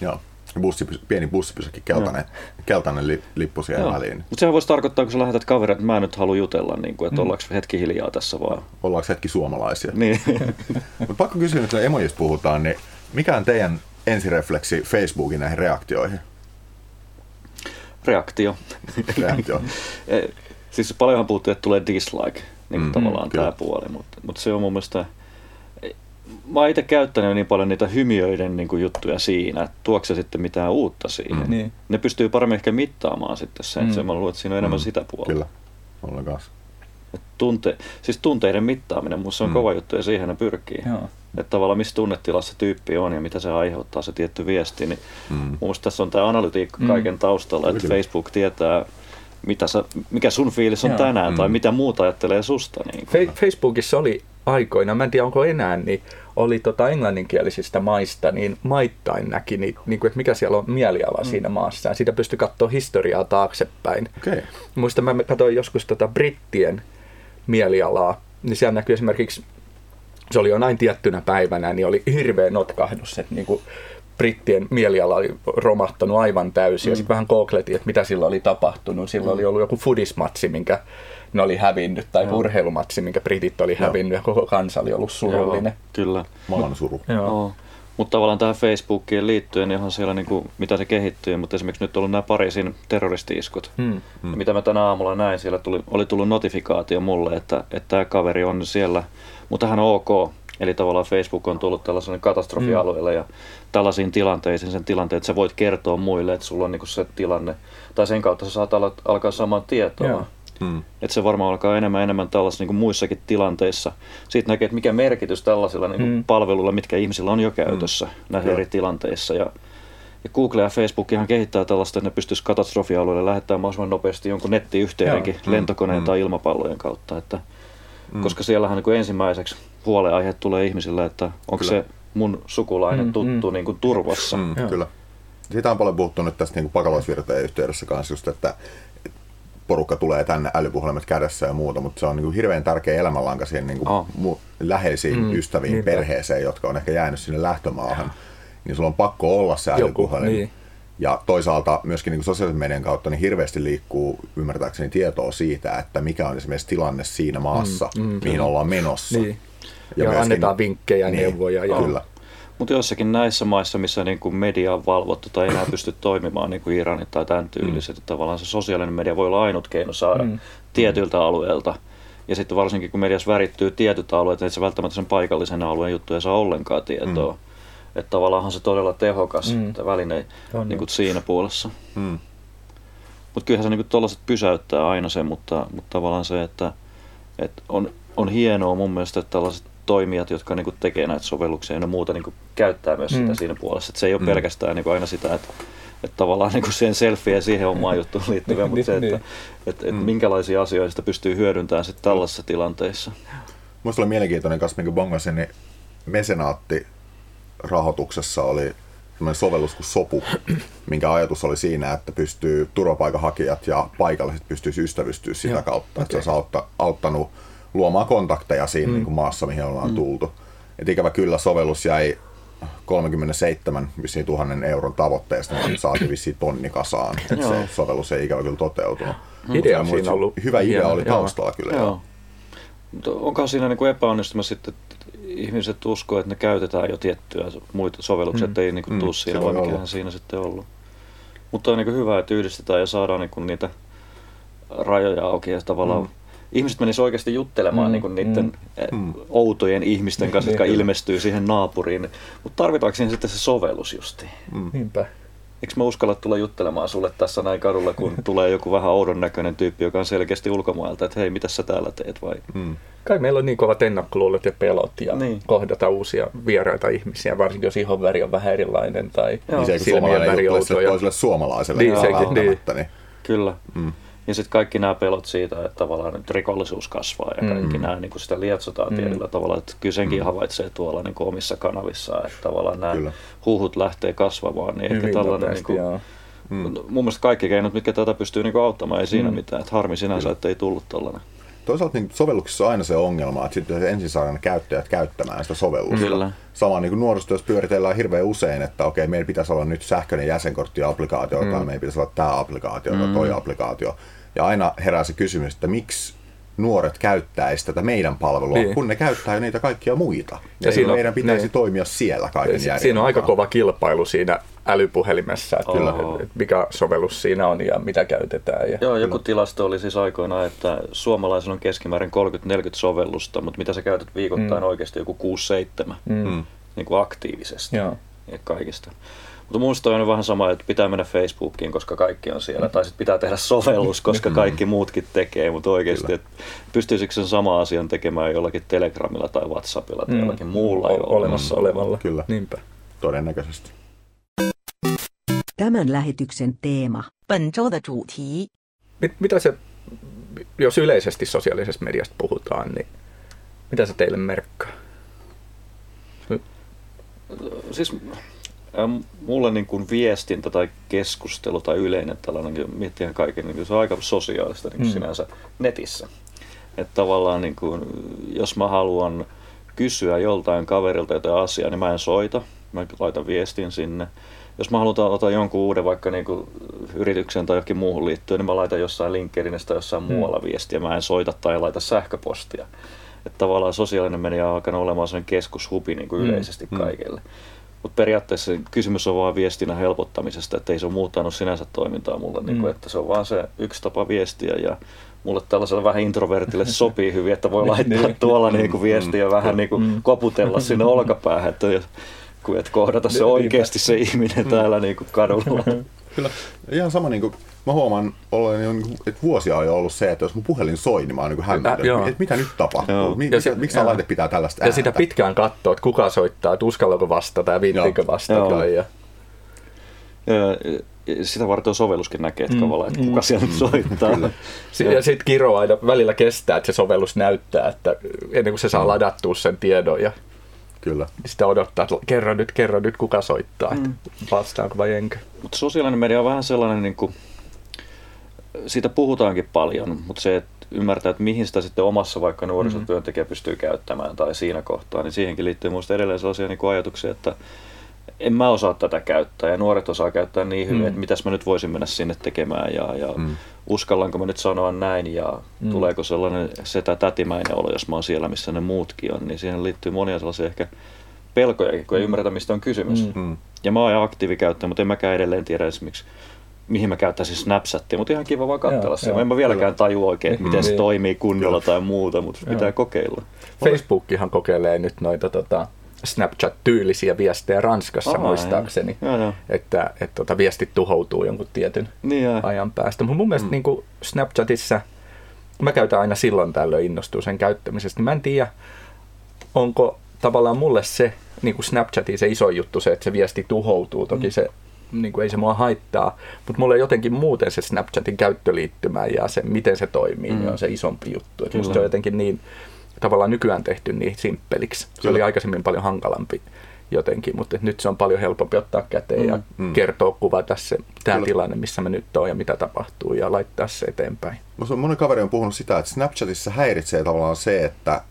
Joo. Ja Bussipys, pieni bussipysäkki, keltainen, keltainen li, lippu siihen Joo. väliin. Mutta sehän voisi tarkoittaa, kun sä lähetät kavereille, että mä en nyt halua jutella, niin kuin, että Mm. ollaanko hetki hiljaa tässä vaan. Ollaanko hetki suomalaisia? Niin. Mutta pakko kysyä, että emojista puhutaan, niin mikä on teidän ensirefleksi Facebookin näihin reaktioihin? Reaktio. Reaktio. Eh, siis paljonhan puhuttu, että tulee dislike, niin kuin Mm, tavallaan kyllä. tämä puoli, mutta, mutta se on mun mielestä... Mä oon itse käyttänyt niin paljon niitä hymiöiden niin kuin juttuja siinä, että tuokse se sitten mitään uutta siihen. Mm. Niin. Ne pystyy paremmin ehkä mittaamaan sitten sen, Mm. mm. se mä luulen, että siinä on enemmän Mm, sitä puolta. Kyllä, ollaan kanssa. Et Tunte, siis tunteiden mittaaminen, se on Mm. kova juttu ja siihen ne pyrkii. Joo. Että tavallaan missä tunnetilassa tyyppi on ja mitä se aiheuttaa, se tietty viesti. Niin Mm. Mun tässä on tämä analytiikka Mm. kaiken taustalla, että Kyllä. Facebook tietää, mitä sä, mikä sun fiilis on Joo. tänään tai Mm. mitä muuta ajattelee susta. Niin Fe- Facebookissa oli aikoina, mä en tiedä onko enää, niin oli tota englanninkielisistä maista, niin maittain näki, niin, niin kuin, että mikä siellä on mieliala mm. siinä maassa. Ja siitä pystyi katsoa historiaa taaksepäin. Okei. Okay. Muistan, mä katsoin joskus tota brittien mielialaa, niin siellä näkyy esimerkiksi, se oli jo näin tiettynä päivänä, niin oli hirveä notkahdus, että niin kuin brittien mieliala oli romahtanut aivan täysin. Mm. Ja sitten vähän googletin, että mitä sillä oli tapahtunut. Sillä mm. oli ollut joku fudismatsi, minkä ne oli hävinnyt, tai Joo. urheilumatsi, minkä britit oli Joo. hävinnyt, ja koko kansa oli ollut surullinen. Joo, kyllä. Maan suru. Joo. Mutta tavallaan tähän Facebookiin liittyen, niin onhan siellä niin kuin, mitä se kehittyy, mutta esimerkiksi nyt on ollut nämä Pariisin terroristiiskut. Hmm. Hmm. Mitä mä tänä aamulla näin, siellä tuli, oli tullut notifikaatio mulle, että, että tämä kaveri on siellä, mutta hän on ok. Eli tavallaan Facebook on tullut tällaisen katastrofialueelle hmm. ja tällaisiin tilanteisiin sen tilanteen, että sä voit kertoa muille, että sulla on niin se tilanne. Tai sen kautta sä saat alkaa saamaan tietoa. Yeah. Mm. Että se varmaan alkaa enemmän enemmän tällaisissa niin kuin muissakin tilanteissa. Siitä näkee, että mikä merkitys tällaisilla niin kuin mm. palveluilla, mitkä ihmisillä on jo käytössä mm. näissä eri tilanteissa. Ja, ja Google ja Facebook ihan kehittää tällaista, että ne pystyisi katastrofialueelle lähettämään mahdollisimman nopeasti jonkun nettiyhteydenkin Joo. lentokoneen mm. tai ilmapallojen kautta. Että, mm. Koska siellähän niin kuin ensimmäiseksi huoleaihe tulee ihmisille, että onko Kyllä. se mun sukulainen mm, tuttu mm. Niin kuin turvassa. Mm, kyllä. Siitä on paljon puhuttu nyt tästä niin pakolaisvirtojen yhteydessä kanssa just, että porukka tulee tänne älypuhelimet kädessä ja muuta, mutta se on niin kuin hirveän tärkeä elämänlanka siihen niin kuin oh. mu- läheisiin mm, ystäviin, niinpä. perheeseen, jotka on ehkä jäänyt sinne lähtömaahan. Niin sulla on pakko olla se älypuhelin. Joku, niin. Ja toisaalta myöskin niin sosiaalisen median kautta niin hirveästi liikkuu ymmärtääkseni tietoa siitä, että mikä on esimerkiksi tilanne siinä maassa, mm, mm, mihin kyllä. ollaan menossa. Niin. Ja, ja myöskin, annetaan vinkkejä, niin, neuvoja. Ja... Kyllä. Mutta jossakin näissä maissa, missä niin kuin media on valvottu tai ei enää pysty toimimaan niin kuin Iranit tai tämän tyyliset, mm. tavallaan se sosiaalinen media voi olla ainut keino saada mm. tietyiltä alueelta. Ja sitten varsinkin kun mediassa värittyy tietyt alueet, niin se välttämättä sen paikallisen alueen juttuja saa ollenkaan tietoa. Mm. Että tavallaan se todella tehokas mm. väline on niin kuin siinä puolessa. Mm. Mutta kyllähän se niin tuollaiset pysäyttää aina sen, mutta, mutta tavallaan se, että, että on, on hienoa mun mielestä, että tällaiset toimijat, jotka niin kuin tekee näitä sovelluksia ja muuta niin kuin käyttää myös mm. sitä siinä puolessa. Että se ei ole mm. pelkästään niin kuin aina sitä, että, että tavallaan niin kuin siihen selfie ja siihen omaan juttuun liittyvä, niin, mutta se, että, niin. että, että mm. minkälaisia asioita sitä pystyy hyödyntämään sitten tällaisissa tilanteissa. Minusta oli mielenkiintoinen kanssa, minkä bongasin, niin mesenaatti rahoituksessa oli sovellus kuin Sopu, minkä ajatus oli siinä, että pystyy turvapaikanhakijat ja paikalliset pystyisi ystävystyä sitä kautta. Okay. Että se olisi autta, auttanut luomaan kontakteja siinä mm. niin kuin maassa, mihin ollaan mm. tultu. Et ikävä kyllä sovellus jäi 37 vissiin tuhannen euron tavoitteesta, niin saatiin vissiin tonni kasaan. Et se sovellus ei ikävä kyllä toteutunut. Idea on siinä ollut hyvä idea hieno, oli taustalla joo. kyllä. Joo. Mutta onko siinä niin epäonnistuma sitten, että ihmiset uskoo, että ne käytetään jo tiettyä muita sovelluksia, mm. että ei niin kuin mm. tuu siinä, vai mikähän siinä sitten ollut. Mutta on niin hyvä, että yhdistetään ja saadaan niin niitä rajoja auki ja tavallaan mm ihmiset menisivät oikeasti juttelemaan mm, niin niiden mm, eh, mm. outojen ihmisten kanssa, jotka ilmestyy siihen naapuriin. Mutta tarvitaanko siinä sitten se sovellus justiin? Mm. Niinpä. Eikö mä uskalla tulla juttelemaan sulle tässä näin kadulla, kun tulee joku vähän oudon näköinen tyyppi, joka on selkeästi ulkomailta, että hei, mitä sä täällä teet vai? Mm. Kai meillä on niin kovat ennakkoluulot ja pelot ja niin. kohdata uusia vieraita ihmisiä, varsinkin jos ihon väri on vähän erilainen tai niin silmien väri outoja. Toiselle suomalaiselle niin, sekin, niin. niin. Kyllä. Mm. Ja sitten kaikki nämä pelot siitä, että tavallaan nyt rikollisuus kasvaa ja kaikki mm. nämä niin sitä lietsotaan mm. tietyllä tavalla. Että kyllä senkin mm. havaitsee tuolla niin kuin omissa kanavissaan, että tavallaan nämä kyllä. huhut lähtee kasvamaan. Niin Hyvin ehkä tällainen, niin kuin, mm. mun mielestä kaikki keinot, mitkä tätä pystyy niin kuin auttamaan, ei siinä mm. mitään. Että harmi sinänsä, että ei tullut tällainen. Toisaalta niin sovelluksissa on aina se ongelma, että sitten ensin saadaan käyttäjät käyttämään sitä sovellusta. Kyllä. Sama niin nuorisotyössä pyöritellään hirveän usein, että okei, meillä pitäisi olla nyt sähköinen jäsenkortti-applikaatio, mm. tai meillä pitäisi olla tämä applikaatio mm. tai toi applikaatio. Ja aina herää se kysymys, että miksi nuoret käyttäisi tätä meidän palvelua, niin. kun ne käyttää jo niitä kaikkia muita. Ja, ja siinä meidän pitäisi niin. toimia siellä kaiken si- Siinä on aika kova kilpailu siinä älypuhelimessa, että kyllä, mikä sovellus siinä on ja mitä käytetään. Ja... Joo, joku tilasto oli siis aikoinaan, että suomalaisilla on keskimäärin 30-40 sovellusta, mutta mitä sä käytät viikoittain mm. oikeasti joku 6-7 mm. niin kuin aktiivisesti Joo. ja kaikista. Mutta minusta on vähän sama, että pitää mennä Facebookiin, koska kaikki on siellä. Tai sitten pitää tehdä sovellus, koska kaikki muutkin tekee. Mutta oikeasti, että pystyisikö sen sama asian tekemään jollakin Telegramilla tai Whatsappilla tai mm. jollakin muulla o- olemassa mm. olevalla. Kyllä. Niinpä. Todennäköisesti. Tämän lähetyksen teema. 本周的主题. Mit, mitä se, jos yleisesti sosiaalisesta mediasta puhutaan, niin mitä se teille merkkaa? Siis mulle niin kuin viestintä tai keskustelu tai yleinen tällainen, miettiä kaiken, niin se on aika sosiaalista niin kuin mm. sinänsä netissä. Että tavallaan niin kuin, jos mä haluan kysyä joltain kaverilta jotain asiaa, niin mä en soita. mä laitan viestin sinne. Jos mä haluan ottaa jonkun uuden vaikka niinku yrityksen tai johonkin muuhun liittyen, niin mä laitan jossain LinkedInistä tai jossain mm. muualla viestiä. Mä en soita tai laita sähköpostia. Että tavallaan sosiaalinen media on alkanut olemaan sellainen keskushupi niin kuin yleisesti mm. Mutta periaatteessa kysymys on vain viestinnän helpottamisesta, että ei se ole muuttanut sinänsä toimintaa mulle, mm. niin kuin, että se on vaan se yksi tapa viestiä ja mulle tällaisella vähän introvertille sopii hyvin, että voi laittaa niin. tuolla niin kuin viestiä ja vähän niin kuin mm. koputella sinne olkapäähän, että, että kohdata se oikeasti se ihminen täällä niin kuin kadulla. Kyllä. Ihan sama, niin kuin, mä huomaan, olen, että vuosia on jo ollut se, että jos mun puhelin soi, niin mä oon niin hämmentynyt, että mitä nyt tapahtuu, Mi- mikä, miksi tämä laite pitää tällaista ääntä? Ja sitä pitkään katsoa, että kuka soittaa, että uskallako vastata ja viittikö vastata. Ja... Ja sitä varten sovelluskin näkee, että, mm. että kuka siellä mm. soittaa. Kyllä. Ja sitten Kiro aina välillä kestää, että se sovellus näyttää, että ennen kuin se saa mm. ladattua sen tiedon ja Kyllä. Sitä odottaa, että kerro nyt, kerro nyt, kuka soittaa, mm. vastaanko vai enkö. Mutta sosiaalinen media on vähän sellainen, niin kuin, siitä puhutaankin paljon, mutta se, että ymmärtää, että mihin sitä sitten omassa vaikka nuorisotyöntekijä mm. pystyy käyttämään tai siinä kohtaa, niin siihenkin liittyy minusta edelleen sellaisia niin kuin ajatuksia, että en mä osaa tätä käyttää ja nuoret osaa käyttää niin hyvin, mm. että mitäs mä nyt voisin mennä sinne tekemään ja, ja mm. uskallanko mä nyt sanoa näin ja mm. tuleeko sellainen setä tätimäinen olo, jos mä oon siellä, missä ne muutkin on, niin siihen liittyy monia sellaisia ehkä pelkoja, kun ei mm. ymmärretä, mistä on kysymys. Mm. Mm. Ja mä oon aktiivikäyttäjä, mutta en mäkään edelleen tiedä esimerkiksi, mihin mä käyttäisin Snapchatia, mutta ihan kiva vaan katsella se. En mä vieläkään tajua oikein, että miten mm. se toimii kunnolla tai muuta, mutta joo. pitää kokeilla. Facebookkihan kokeilee nyt noita tota, Snapchat-tyylisiä viestejä Ranskassa Aha, muistaakseni, ja, ja. että, että tota, viestit tuhoutuu jonkun tietyn niin, ajan päästä. Mutta mun mielestä mm. niin kuin Snapchatissa, mä käytän aina silloin tällöin innostuu sen käyttämisestä, niin mä en tiedä, onko tavallaan mulle se niin kuin Snapchatin se iso juttu, se, että se viesti tuhoutuu. Toki mm. se niin kuin ei se mua haittaa, mutta mulle jotenkin muuten se Snapchatin käyttöliittymä ja se, miten se toimii, niin mm. niin on se isompi juttu. Että musta se on jotenkin niin tavallaan nykyään tehty niin simppeliksi. Se Kyllä. oli aikaisemmin paljon hankalampi jotenkin, mutta nyt se on paljon helpompi ottaa käteen mm, ja mm. kertoa, kuvata se, tämä tilanne, missä me nyt on ja mitä tapahtuu ja laittaa se eteenpäin. Moni kaveri on puhunut sitä, että Snapchatissa häiritsee tavallaan se, että,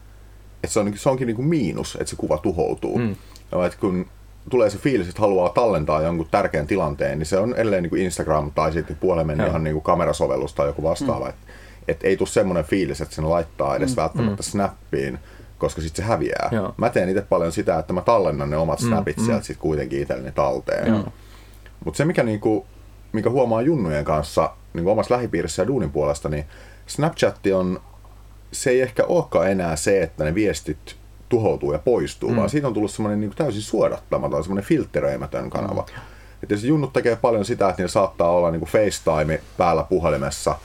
että se, on, se onkin niin kuin miinus, että se kuva tuhoutuu. Mm. Ja että kun tulee se fiilis, että haluaa tallentaa jonkun tärkeän tilanteen, niin se on edelleen niin kuin Instagram tai sitten puolemen ihan niin kuin kamerasovellus tai joku vastaava. Mm. Että et ei tule semmoinen fiilis, että sen laittaa edes mm. välttämättä mm. snappiin, koska sitten se häviää. Joo. Mä teen itse paljon sitä, että mä tallennan ne omat mm. snapit mm. sieltä sitten kuitenkin itselleni talteen. Mutta se, mikä, niinku, mikä huomaa junnujen kanssa niinku omassa lähipiirissä ja duunin puolesta, niin Snapchat on, se ei ehkä olekaan enää se, että ne viestit tuhoutuu ja poistuu, mm. vaan siitä on tullut semmoinen niin täysin suodattamaton, semmoinen filtteröimätön kanava. Mm. Että jos junnut tekee paljon sitä, että niillä saattaa olla niin kuin FaceTime päällä puhelimessa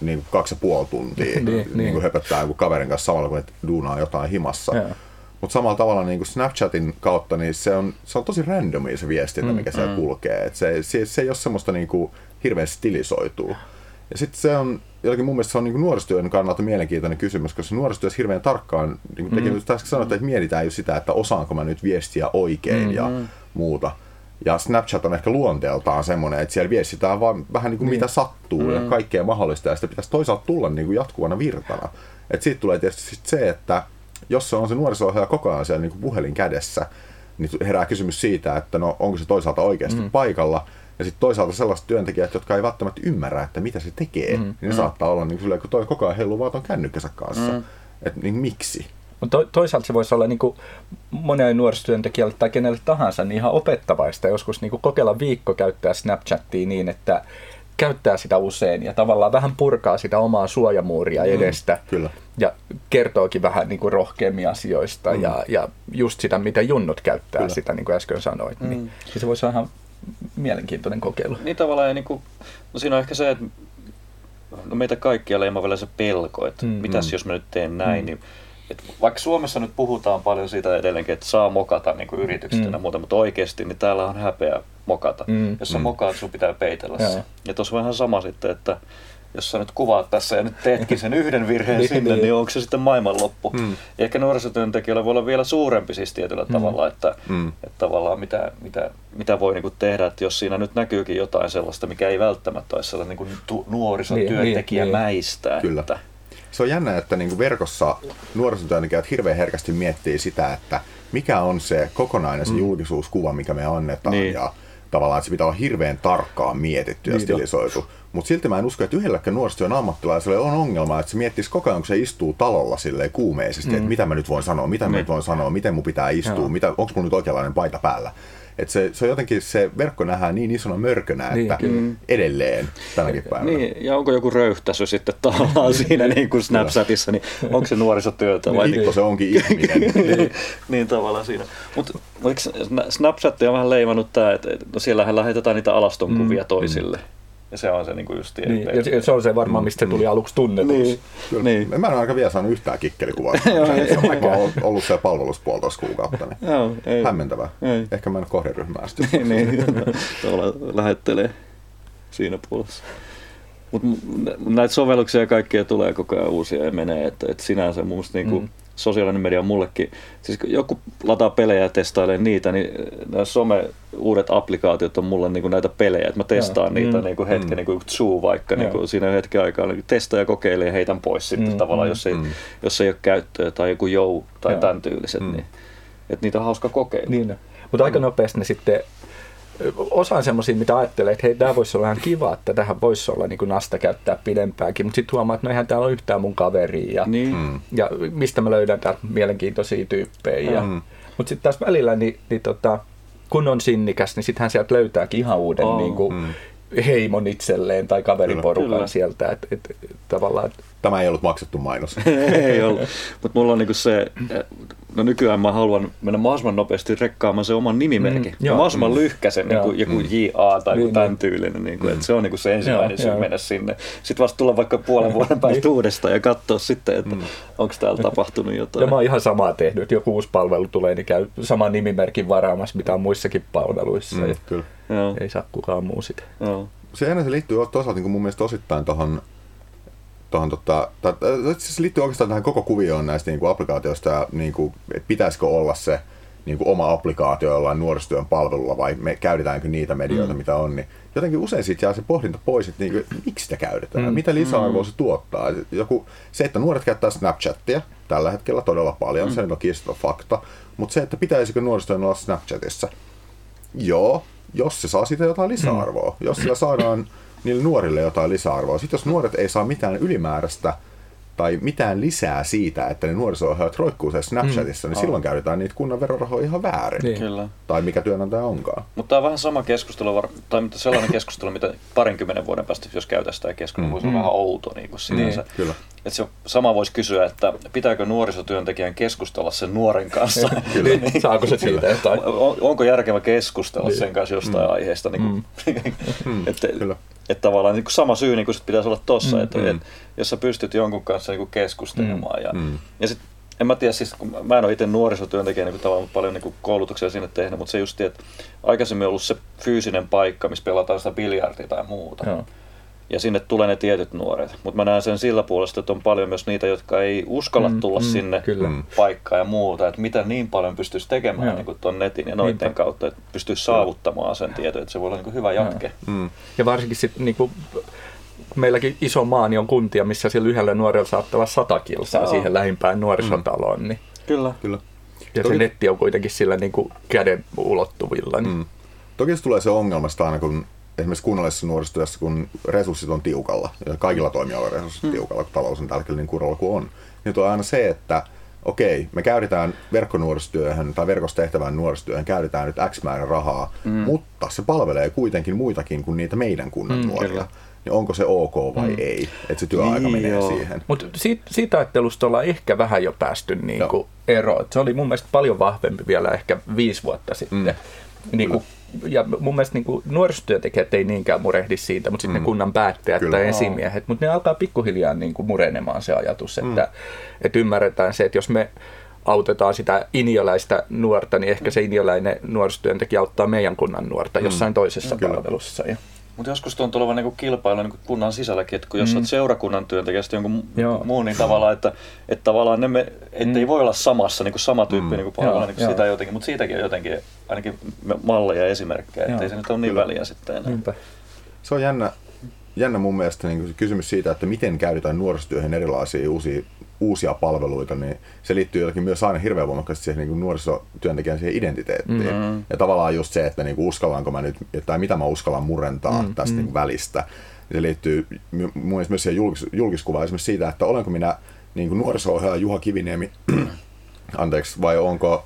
niin kaksi ja puoli tuntia niin, niin, niin kuin höpöttää kuin kaverin kanssa samalla, kun duunaa jotain himassa. Mutta samalla tavalla niin kuin Snapchatin kautta, niin se on, se on tosi randomia se viestintä, mm, mikä siellä mm. kulkee. Et se, se, se ei ole semmoista niin kuin hirveän stilisoitua. Ja sitten se on, jotenkin mun mielestä se on niin nuorisotyön kannalta mielenkiintoinen kysymys, koska nuorisotyössä hirveän tarkkaan, niin kuin tekin mm. sanoit, että mietitään jo sitä, että osaanko mä nyt viestiä oikein mm, ja muuta. Ja Snapchat on ehkä luonteeltaan semmoinen, että siellä viestitään vaan vähän niin kuin niin. mitä sattuu mm. ja kaikkea mahdollista, ja sitä pitäisi toisaalta tulla niin kuin jatkuvana virtana. Että siitä tulee tietysti sit se, että jos se on se nuoriso koko ajan siellä niin kuin puhelin kädessä, niin herää kysymys siitä, että no onko se toisaalta oikeasti mm. paikalla, ja sitten toisaalta sellaiset työntekijät, jotka ei välttämättä ymmärrä, että mitä se tekee, mm. niin ne mm. saattaa olla niin kuin, kun toi koko ajan heiluu vaan ton kännykkänsä kanssa. Mm. Että niin miksi? Mutta to, toisaalta se voisi olla niin kuin monelle nuorisotyöntekijälle tai kenelle tahansa niin ihan opettavaista joskus niin kuin kokeilla viikko käyttää Snapchattia niin, että käyttää sitä usein ja tavallaan vähän purkaa sitä omaa suojamuuria mm, edestä. Kyllä. Ja kertookin vähän niin kuin rohkeammin asioista mm. ja, ja just sitä, mitä junnut käyttää kyllä. sitä, niin kuin äsken sanoit. Niin mm. Niin, se voisi olla ihan mielenkiintoinen kokeilu. Niin tavallaan, ja niin kuin, no siinä on ehkä se, että no meitä kaikkia leimaa vielä se pelko, että mm, mitäs mm. jos mä nyt teen näin, mm. niin et vaikka Suomessa nyt puhutaan paljon siitä edelleenkin, että saa mokata niin kuin yritykset mm. ja muuta, mutta oikeasti niin täällä on häpeä mokata. Mm. Jos sä mm. mokaat, sun pitää peitellä se. Ja tuossa vähän sama sitten, että jos sä nyt kuvaat tässä ja nyt teetkin sen yhden virheen niin, sinne, niin. niin onko se sitten maailmanloppu? Mm. Ja ehkä nuorisotyöntekijöillä voi olla vielä suurempi siis tietyllä mm. tavalla, että, mm. että tavallaan mitä, mitä, mitä voi niinku tehdä, että jos siinä nyt näkyykin jotain sellaista, mikä ei välttämättä ole sellainen niin tu- nuorisotyöntekijämäistä. Niin, niin, niin. Että, se on jännä, että niin verkossa nuorisotyöntekijät hirveän herkästi miettii sitä, että mikä on se kokonainen se julkisuuskuva, mikä me annetaan. Niin. Ja tavallaan että se pitää olla hirveän tarkkaan mietitty ja Niin stilisoitu. Mutta silti mä en usko, että yhdelläkään nuorisotyön ammattilaiselle on ongelma, että se miettisi koko ajan, kun se istuu talolla silleen kuumeisesti, mm. että mitä mä nyt voin sanoa, mitä mä Niin. nyt voin sanoa, miten mun pitää istua, Joo. mitä, onko mun nyt oikeanlainen paita päällä. Et se, se on jotenkin, se verkko nähdään niin isona mörkönä, Niin, että kyllä. edelleen tänäkin päivänä. Niin, ja onko joku röyhtäsy sitten tavallaan siinä niin kuin Snapchatissa, niin onko se nuorisotyötä vai Niin, se onkin ihminen. niin, niin tavallaan siinä. Mutta Snapchat on vähän leimannut tämä, että että no siellähän lähetetään niitä alastonkuvia toisille. Ja se on se niin kuin just Niin, ja se- on se varmaan, mistä se tuli aluksi tunnetuksi. Niin, Kyllä. niin. Mä en ole aika vielä saanut yhtään kikkelikuvaa. Joo, mä ei oon ollut siellä palvelussa puolitoista kuukautta. Niin Joo, ei. hämmentävää. Ei. Ehkä mä en ole kohderyhmää sitten. niin, tavallaan lähettelee siinä puolessa. Mutta näitä sovelluksia ja kaikkia tulee koko ajan uusia ja menee, että, että sinänsä mun mielestä niinku, mm. Sosiaalinen media on mullekin, siis kun joku lataa pelejä ja testailee niitä, niin nämä some uudet applikaatiot on mulle niinku näitä pelejä, että mä testaan Joo. niitä Mm. niinku hetken, niin kuin Zoo vaikka, Joo. niinku siinä hetken aikaa, niin testaa ja kokeilee ja heitän pois sitten Mm, tavallaan, mm, jos ei, mm. jos ei ole käyttöä tai joku jou tai Joo. tämän tyyliset, Mm. niin että niitä on hauska kokeilla. Niin, mutta aika nopeasti ne sitten osaan semmoisia, mitä ajattelee, että hei, tämä voisi olla ihan kiva, että tähän voisi olla niin kuin nasta käyttää pidempäänkin, mutta sitten huomaa, että no eihän täällä ole yhtään mun kaveria ja, Niin. Mm. ja mistä mä löydän täältä mielenkiintoisia tyyppejä. Ja, Mm. Mutta sitten taas välillä, niin, niin tota, kun on sinnikäs, niin sittenhän sieltä löytääkin ihan uuden Oo. niin kuin, Mm. Heimon itselleen tai kaveriporukan Kyllä. sieltä. Et, et, et, tavallaan, et, Tämä ei ollut maksettu mainos. ei ollut. Mutta mulla on niinku se, no nykyään mä haluan mennä mahdollisimman nopeasti rekkaamaan se oman nimimerkin. Mm, Mm, joo. mahdollisimman lyhkäsen, Joo. niinku, joku JA tai Niin, tämän niin. tyylinen. Niinku, että se on niinku se ensimmäinen Joo, syy mennä sinne. Sitten vasta tulla vaikka puolen vuoden päästä uudestaan ja katsoa sitten, että mm. onko täällä tapahtunut jotain. ja mä oon ihan samaa tehnyt, että joku uusi palvelu tulee, niin käy saman nimimerkin varaamassa, mitä on muissakin palveluissa. Mm, kyllä. Joo, ei saa kukaan muu sitä. joo. Se ennen se liittyy toisaalta niin kuin mun mielestä osittain tuohon Tohon, tota, tai, siis se liittyy oikeastaan tähän koko kuvioon näistä niin kuin applikaatioista ja niin kuin, että pitäisikö olla se niin kuin oma applikaatio jollain nuorisotyön palvelulla vai me käytetäänkö niitä medioita, mm. mitä on, niin jotenkin usein siitä jää se pohdinta pois, että niin kuin, miksi sitä käytetään, mm. mitä lisäarvoa se tuottaa. Joku, se, että nuoret käyttää Snapchatia tällä hetkellä todella paljon, mm. se on kiistaton fakta, mutta se, että pitäisikö nuorisotyön olla Snapchatissa, Joo, jos se saa siitä jotain lisäarvoa. Mm. Jos sillä saadaan niille nuorille jotain lisäarvoa. Sitten jos nuoret ei saa mitään ylimääräistä tai mitään lisää siitä, että ne nuoriso-ohjaajat roikkuu siellä Snapchatissa, mm. niin silloin käytetään niitä kunnan verorahoja ihan väärin. Niin. Kyllä. Tai mikä työnantaja onkaan. Mutta tämä on vähän sama keskustelu, var- tai sellainen keskustelu, mitä parinkymmenen vuoden päästä, jos käytäisiin sitä keskustelua, mm. voisi olla vähän outo niin kuin sinänsä. Niin, kyllä. Et se sama voisi kysyä, että pitääkö nuorisotyöntekijän keskustella sen nuoren kanssa? Niin, saako se siitä jotain? On, onko järkevä keskustella Niin. sen kanssa jostain mm. aiheesta? Niin kuin, Mm, että, kyllä. Että tavallaan niin kuin sama syy niin kuin sit pitäisi olla tossa, Mm, että mm. et, jos sä pystyt jonkun kanssa niin kuin keskustelemaan. Ja, Mm. ja sit, en mä tiedä, siis, kun mä en ole itse nuorisotyöntekijä niin tavallaan paljon niin kuin koulutuksia sinne tehnyt, mutta se just, että aikaisemmin on ollut se fyysinen paikka, missä pelataan sitä biljardia tai muuta. Joo. Ja sinne tulee ne tietyt nuoret. Mutta mä näen sen sillä puolesta, että on paljon myös niitä, jotka ei uskalla Mm, tulla mm, sinne kyllä. Mm. paikkaan ja muuta. Että mitä niin paljon pystyisi tekemään Joo. niin kuin tuon netin ja noiden Niinpä. kautta, että pystyisi saavuttamaan sen tiedon, että se voi olla niin kuin hyvä jatke. Mm. Ja varsinkin sitten niinku, meilläkin iso maa niin on kuntia, missä sillä yhdellä nuorella saattaa olla sata kilsaa Joo. siihen lähimpään nuorisotaloon. Niin, Kyllä. Kyllä. ja Toki- se netti on kuitenkin sillä niinku käden ulottuvilla. Niin, Mm. Toki se tulee se ongelmasta aina, kun esimerkiksi kunnallisessa nuorisotyössä, kun resurssit on tiukalla, ja kaikilla toimialoilla resurssit mm. tiukalla, kun talous on tällä hetkellä niin kuralla kuin on, niin tulee aina se, että okei, me käytetään verkkonuorisotyöhön tai verkossa tehtävään nuorisotyöhön käytetään nyt X määrä rahaa, mm. mutta se palvelee kuitenkin muitakin kuin niitä meidän kunnan Mm, nuoria. kyllä. Niin onko se ok vai mm. ei, että se työaika Niin, menee joo. siihen. Mutta siitä, siitä ajattelusta ollaan ehkä vähän jo päästy niinku Joo. eroon. Se oli mun mielestä paljon vahvempi vielä ehkä viisi vuotta sitten. Mm. Niinku, ja mun mielestä niinku, nuorisotyöntekijät ei niinkään murehdi siitä, mutta sitten Mm. ne kunnan päättäjät Kyllä. tai esimiehet, mutta ne alkaa pikkuhiljaa niinku murenemaan se ajatus, että, että ymmärretään se, että jos me autetaan sitä inioläistä nuorta, niin ehkä se inioläinen nuorisotyöntekijä auttaa meidän kunnan nuorta jossain toisessa Kyllä. palvelussa. Ja, Mutta joskus tuntuu olevan niinku kilpailu niinku kunnan sisälläkin, että kun jos mm. olet seurakunnan työntekijä sitten jonkun Joo. Muun, niin tavallaan, että, että tavallaan ne me, että ei voi olla samassa niinku sama tyyppi Mm. niinku palvelu, Joo, niinku joo. sitä jotenkin, mutta siitäkin on jotenkin ainakin malleja ja esimerkkejä, että Joo. ei se nyt ole niin Kyllä. väliä sitten enää. niinpä. Se on jännä, jännä mun mielestä niin kysymys siitä, että miten käytetään nuorisotyöhön erilaisia uusia, uusia palveluita, niin se liittyy jotenkin myös aina hirveän voimakkaasti siihen niin nuorisotyöntekijän siihen identiteettiin. Mm-hmm. Ja tavallaan just se, että niin kuin uskallanko mä nyt, tai mitä mä uskallan murentaa mm-hmm. tästä niin välistä. Se liittyy mun mielestä myös siihen julkis, julkiskuvaan esimerkiksi siitä, että olenko minä niin kuin nuoriso Juha Kiviniemi, anteeksi, vai onko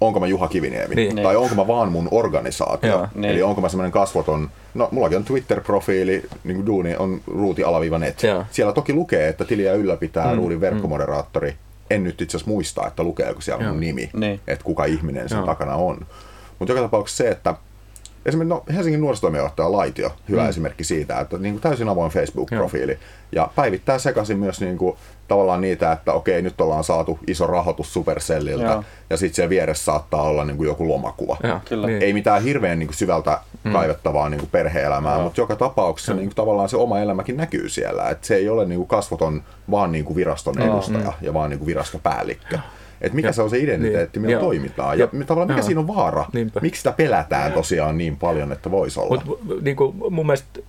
onko mä Juha Kiviniemi, niin. tai onko mä vaan mun organisaatio. Joo, niin. Eli onko mä semmoinen kasvoton, no mullakin on Twitter-profiili, niin kuin duuni on ruuti-net. Joo. Siellä toki lukee, että tiliä ylläpitää mm, ruudin mm. verkkomoderaattori. Mm. En nyt itse asiassa muista, että lukeeko siellä Joo. mun nimi, niin. että kuka ihminen sen Joo. takana on. Mutta joka tapauksessa se, että esimerkiksi no, Helsingin nuorisotoimijohtaja Laitio, hyvä mm. esimerkki siitä, että niin kuin täysin avoin Facebook-profiili Joo. ja päivittää sekaisin myös niin kuin, tavallaan niitä, että okei, nyt ollaan saatu iso rahoitus Supercelliltä Joo. ja sitten siellä vieressä saattaa olla niin kuin joku lomakuva. Joo, kyllä. Niin. Ei mitään hirveän niin kuin syvältä mm. kaivettavaa niin kuin perhe-elämää, Joo. mutta joka tapauksessa niin kuin, tavallaan se oma elämäkin näkyy siellä. että se ei ole niin kuin kasvoton vaan niin kuin viraston edustaja mm. ja vaan niin kuin virastopäällikkö että mikä ja, se on se identiteetti, niin, millä joo. toimitaan. Ja, ja tavallaan mikä joo. siinä on vaara. Niinpä. Miksi sitä pelätään tosiaan niin paljon, että voisi olla. Mut, niin kuin mun mielestä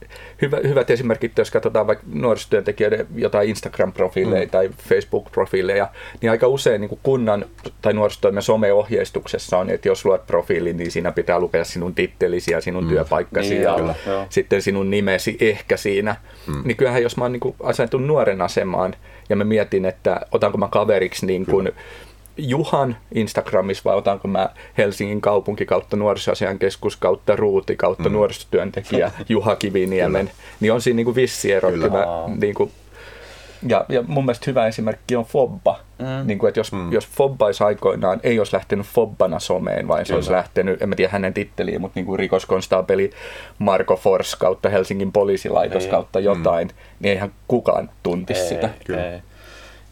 hyvä, hyvät esimerkit, jos katsotaan vaikka nuorisotyöntekijöiden jotain Instagram-profiileja mm. tai Facebook-profiileja, niin aika usein niin kuin kunnan tai nuorisotoimen someohjeistuksessa on, että jos luot profiilin, niin siinä pitää lukea sinun tittelisi ja sinun mm. työpaikkasi niin, ja kyllä, sitten sinun nimesi ehkä siinä. Mm. Niin kyllähän jos mä oon niin asentunut nuoren asemaan ja mä mietin, että otanko mä kaveriksi niin kuin, kyllä Juhan Instagramissa vai otanko mä Helsingin kaupunki kautta nuorisoasian keskus kautta Ruuti kautta mm. nuorisotyöntekijä Juha Kiviniemen, niin on siinä niin kuin vissi ero. Kyllä. niin kuin, ja, ja mun mielestä hyvä esimerkki on Fobba. Mm. Niin kuin, että jos, mm. jos Fobba olisi aikoinaan, ei olisi lähtenyt Fobbana someen, vaan se Kyllä. olisi lähtenyt, en mä tiedä hänen titteliin, mutta niin kuin rikoskonstaapeli Marko Fors kautta Helsingin poliisilaitos ei. kautta jotain, mm. niin eihän kukaan tuntisi ei, sitä. Kyllä. Ei.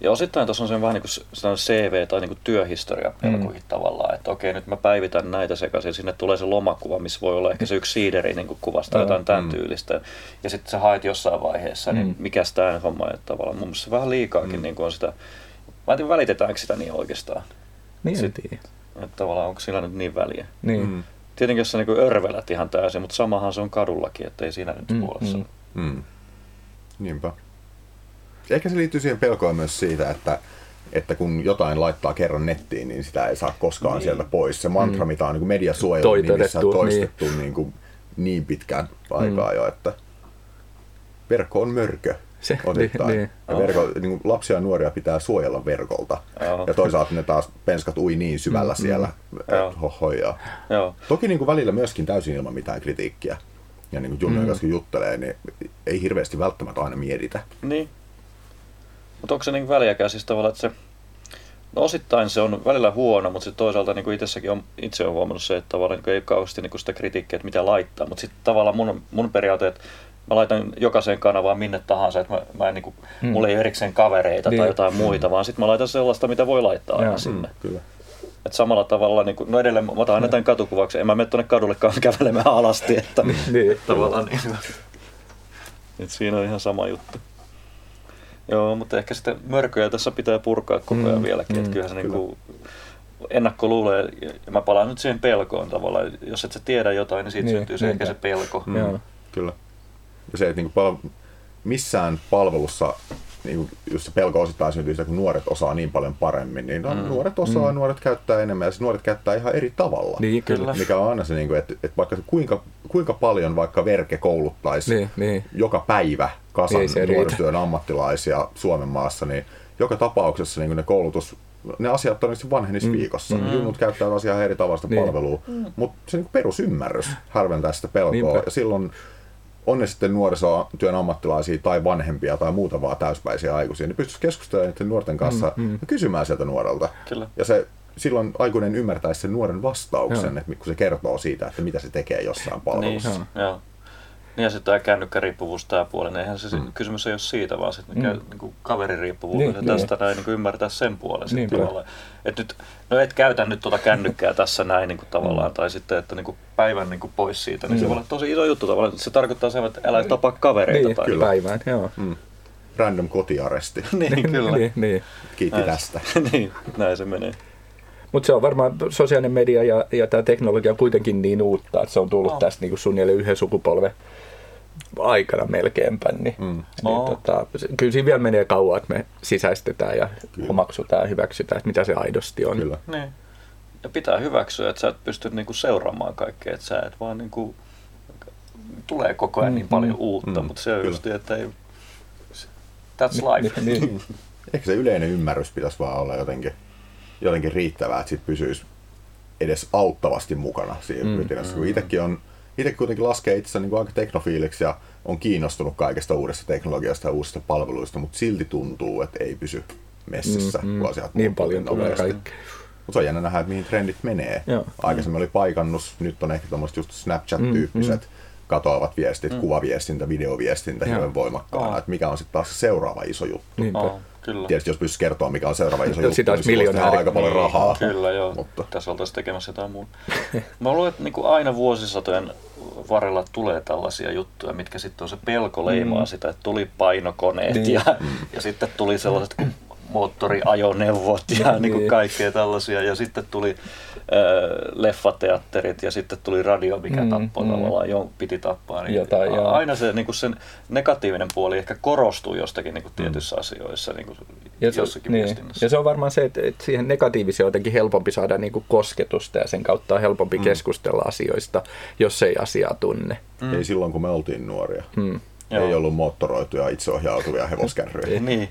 Ja osittain tuossa on sen vähän niin kuin CV tai niin kuin työhistoria pelkuihin mm. tavallaan, että okei nyt mä päivitän näitä sekaisin, sinne tulee se lomakuva, missä voi olla ehkä se yksi siideri niin kuin kuvasta jotain tämän mm. tyylistä. Ja sitten sä haet jossain vaiheessa, niin mm. mikä tämä homma, että tavallaan mun mielestä vähän liikaakin mm. niin kuin on sitä, mä en tiedä välitetäänkö sitä niin oikeastaan. Niin tiedä. Että tavallaan onko sillä nyt niin väliä. Niin. Mm. Tietenkin jos sä niin örvelät ihan täysin, mutta samahan se on kadullakin, että ei siinä nyt mm. puolessa. Mm. Mm. Niinpä. Ehkä se liittyy siihen pelkoon myös siitä, että, että kun jotain laittaa kerran nettiin, niin sitä ei saa koskaan niin. sieltä pois. Se mantra, mm. mitä on niin mediasuojelun nimissä toistettu niin. Niin, kuin niin pitkään aikaa mm. jo, että verkko on mörkö. Se, osittain. Niin, niin. Ja verko, niin kuin lapsia ja nuoria pitää suojella verkolta. Joo. Ja toisaalta ne taas penskat ui niin syvällä mm, siellä, mm. hohojaa. Toki niin kuin välillä myöskin täysin ilman mitään kritiikkiä. Ja niin kuin Junno mm. juttelee, niin ei hirveästi välttämättä aina mietitä. Niin, mutta onko se niin väliäkään siis tavallaan, että se, no osittain se on välillä huono, mutta sitten toisaalta niin kuin itsessäkin on, itse on huomannut se, että tavallaan niin ei ole kauheasti niin kuin sitä kritiikkiä, että mitä laittaa, mutta sitten tavallaan mun, mun periaate, että mä laitan jokaiseen kanavaan minne tahansa, että mä, mä en, niin kuin, mm. mulla ei ole erikseen kavereita niin. tai jotain muita, vaan sitten mä laitan sellaista, mitä voi laittaa aina sinne. Mm, kyllä. Et samalla tavalla, niin kuin, no edelleen mä otan aina tämän katukuvauksen, en mä mene tuonne kadullekaan kävelemään alasti, että niin, tavallaan niin. Et siinä on ihan sama juttu. Joo, mutta ehkä sitten mörköjä tässä pitää purkaa koko ajan mm, vieläkin. Mm, että kyllähän se kyllä. niin ennakko luulee, ja mä palaan nyt siihen pelkoon tavallaan. Jos et sä tiedä jotain, niin siitä niin, syntyy se ehkä se pelko. Mm, kyllä. Ja se, että niin pal- missään palvelussa niin kuin just se pelko osittain syntyy sitä, kun nuoret osaa niin paljon paremmin, niin no, mm. nuoret osaa, mm. nuoret käyttää enemmän ja nuoret käyttää ihan eri tavalla. Niin, kyllä. Mikä on aina se, niin kuin, että, että vaikka kuinka, kuinka paljon vaikka Verke kouluttaisi niin, niin. joka päivä kasan niin, nuorisotyön ammattilaisia Suomen maassa, niin joka tapauksessa niin ne koulutus ne asiat todennäköisesti vanhenisi mm. viikossa. Mm. Junnut käyttää asiaa eri tavalla niin. palvelua, mm. mutta se niin perusymmärrys harventää sitä pelkoa. Niinpä. Ja silloin on ne sitten nuorisotyön ammattilaisia tai vanhempia tai muuta vaan täyspäisiä aikuisia, niin pystyisi keskustelemaan niiden nuorten kanssa mm, mm. ja kysymään sieltä nuorelta. Kyllä. Ja se silloin aikuinen ymmärtäisi sen nuoren vastauksen, Joo. että kun se kertoo siitä, että mitä se tekee jossain palvelussa. Niin, Joo. Niin ja sitten tämä kännykkäriippuvuus tämä puoli, niin eihän se mm. kysymys ei ole siitä, vaan sitten mm. niin kaveririippuvuus niin, ja tästä niin. näin niin kuin ymmärtää sen puolen niin, tavallaan. Et nyt, no et käytä nyt tuota kännykkää tässä näin niin kuin tavallaan, mm. tai sitten, että niin kuin päivän niin kuin pois siitä, niin mm. se voi olla tosi iso juttu tavallaan. Se tarkoittaa sen, että älä tapaa kavereita. Niin, tai kyllä. päivään, joo. Mm. Random kotiaresti. niin, kyllä. niin, niin. Kiitti näin. tästä. niin, näin se menee. Mutta se on varmaan sosiaalinen media ja, ja tämä teknologia on kuitenkin niin uutta, että se on tullut no. tästä niin suunnilleen yhden sukupolven aikana melkeinpä, niin, mm. niin Oo. tota, kyllä siinä vielä menee kauan, että me sisäistetään ja Kyllä. omaksutaan ja hyväksytään, että mitä se aidosti on. Kyllä. Niin. Ja pitää hyväksyä, että sä et pysty niinku seuraamaan kaikkea, että sä et vaan niinku, tulee koko ajan niin paljon uutta, Mm, mutta se on kyllä. just, että ei, that's life. Niin, niin. Ehkä se yleinen ymmärrys pitäisi vaan olla jotenkin, jotenkin riittävää, että sit pysyisi edes auttavasti mukana siinä Mm, mm, rytinässä. Kun itsekin on itse kuitenkin laskee itsensä niin aika teknofiiliksi ja on kiinnostunut kaikesta uudesta teknologiasta ja uusista palveluista, mutta silti tuntuu, että ei pysy messissä. Mm, mm. kun asiat Niin paljon tulee nopeasti. kaikkea. Mutta se on jännä nähdä, että mihin trendit menee. Joo. Aikaisemmin oli paikannus, nyt on ehkä tämmöiset just Snapchat-tyyppiset Mm, katoavat viestit, kuvaviestintä, videoviestintä Joo. hirveän voimakkaana. Joo. Että mikä on sitten taas se seuraava iso juttu. Niinpä. Oh, kyllä. Tietysti jos pystyisi kertoa, mikä on seuraava iso Sitä juttu, niin olisi silloin tehdään miljonääri. aika paljon rahaa. Kyllä joo, Mutta tässä oltaisiin tekemässä jotain muuta. Mä luulen, että niinku aina vuosisatojen varrella tulee tällaisia juttuja, mitkä sitten on se pelko leimaa Mm. sitä, että tuli painokoneet Niin. ja, ja sitten tuli sellaiset kuin moottoriajoneuvot ja Niin. niinku kaikkea tällaisia ja sitten tuli äh, leffateatterit ja sitten tuli radio, mikä Mm, tappoi mm. tavallaan, jo piti tappaa. Niin Jotain, a- aina se niinku sen negatiivinen puoli ehkä korostuu jostakin niinku tietyissä asioissa niinku Ja se, jossakin niin. viestinnässä. ja se on varmaan se, että, että siihen negatiiviseen on jotenkin helpompi saada niin kuin kosketusta ja sen kautta on helpompi mm. keskustella asioista, jos ei asiaa tunne. mm. ei silloin, kun me oltiin nuoria. Mm. Joo. Ei ollut moottoroituja, itseohjautuvia hevoskärryjä. Niin.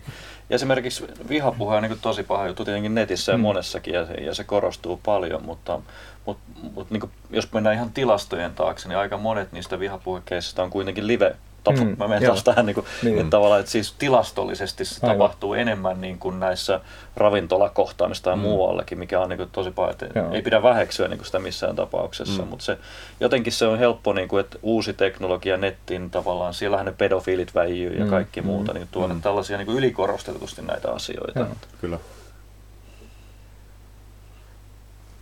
Ja esimerkiksi vihapuhe on niin tosi paha juttu tietenkin netissä ja monessakin ja se, ja se korostuu paljon, mutta, mutta, mutta niin jos mennään ihan tilastojen taakse, niin aika monet niistä vihapuhekeisistä on kuitenkin live Tapa, Mm, mä menen joo. taas tähän, niin kuin, Niin. niin. että tavallaan, että siis tilastollisesti se Aivan. tapahtuu enemmän niin kuin näissä ravintolakohtaamista ja mm. muuallakin, mikä on niin kuin tosi paha, ei pidä väheksyä niin kuin sitä missään tapauksessa, mm. mutta se, jotenkin se on helppo, niin kuin, että uusi teknologia nettiin tavallaan, siellähän ne pedofiilit väijyy ja Mm, kaikki mm, muuta, niin tuoda mm. tällaisia niin kuin ylikorostetusti näitä asioita. Joo. Kyllä.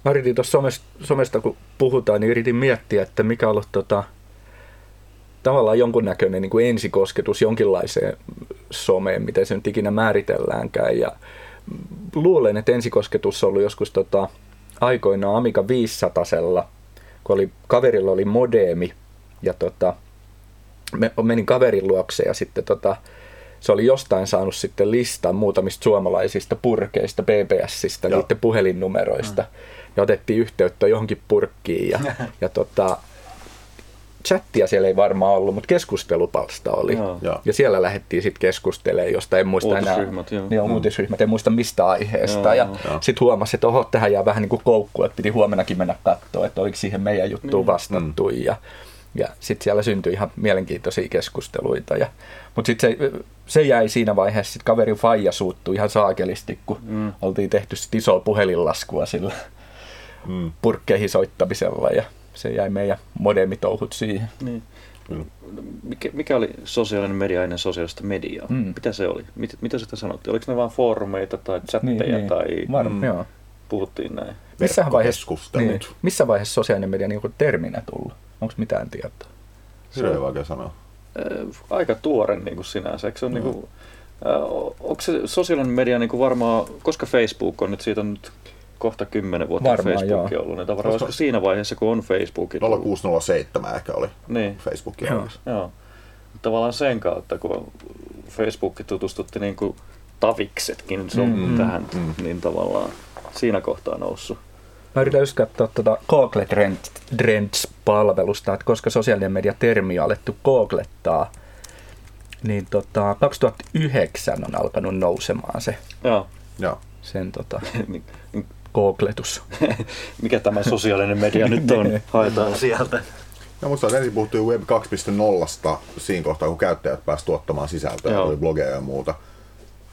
Mä yritin tuossa somesta, somesta, kun puhutaan, niin yritin miettiä, että mikä on ollut tota, tavallaan jonkunnäköinen niin kuin ensikosketus jonkinlaiseen someen, miten se nyt ikinä määritelläänkään. Ja luulen, että ensikosketus on ollut joskus tota, aikoinaan Amiga 500 kun oli, kaverilla oli modeemi ja tota, me, menin kaverin luokse ja sitten tota, se oli jostain saanut sitten listan muutamista suomalaisista purkeista, BBSistä, Joo. niiden puhelinnumeroista. Mm. Ja otettiin yhteyttä johonkin purkkiin ja, ja tota, chattia siellä ei varmaan ollut, mutta keskustelupalsta oli. Joo. Joo. Ja siellä lähdettiin sitten keskustelemaan, josta en muista enää. Uutisryhmät, joo. Joo, uutisryhmät, en muista mistä aiheesta. Joo, ja sitten huomasi, että oho, tähän jää vähän niin kuin koukku, että piti huomenakin mennä katsoa, että oliko siihen meidän juttuun vastattu. Ja, ja sitten siellä syntyi ihan mielenkiintoisia keskusteluita. Ja, mutta sitten se, se jäi siinä vaiheessa, sitten kaverin faija suuttui ihan saakelisti, kun mm. oltiin tehty sit isoa puhelinlaskua sillä Mm. purkkeihin soittamisella. Ja se jäi meidän modemitouhut siihen. Niin. Kyllä. Mikä, mikä oli sosiaalinen media ennen sosiaalista mediaa? Mm. Mitä se oli? Mit, mitä sitä sanottiin? Oliko ne vain foorumeita tai chatteja niin, tai Var, mm. joo. puhuttiin näin? Missä vaiheessa, niin, missä vaiheessa sosiaalinen media niin terminä tullut? Onko mitään tietoa? Hirveän vaikea sanoa. Ö, aika tuore niin kuin sinänsä. Eikö se on, niin kuin, onko se sosiaalinen media niin kuin varmaan, koska Facebook on nyt, siitä on nyt kohta kymmenen vuotta Varmaan, Facebook joo. ollut, niin tavallaan olisiko siinä vaiheessa, kun on Facebook 0607 ehkä oli Niin. Facebookin Joo. Joo. Tavallaan sen kautta, kun Facebook tutustutti niin kuin taviksetkin se on Mm. tähän, Mm. niin tavallaan siinä kohtaa noussut. Mä yritän just katsoa tuota Google Trends, Trends-palvelusta, että koska sosiaalinen media termi on alettu googlettaa, niin tota, 2009 on alkanut nousemaan se, Joo. Joo. sen tota, Niin- niin googletus. Mikä tämä sosiaalinen media nyt on? Haetaan sieltä. Ja musta ensin puhuttiin Web 2.0 siinä kohtaa, kun käyttäjät pääsivät tuottamaan sisältöä, Joo. oli blogeja ja muuta.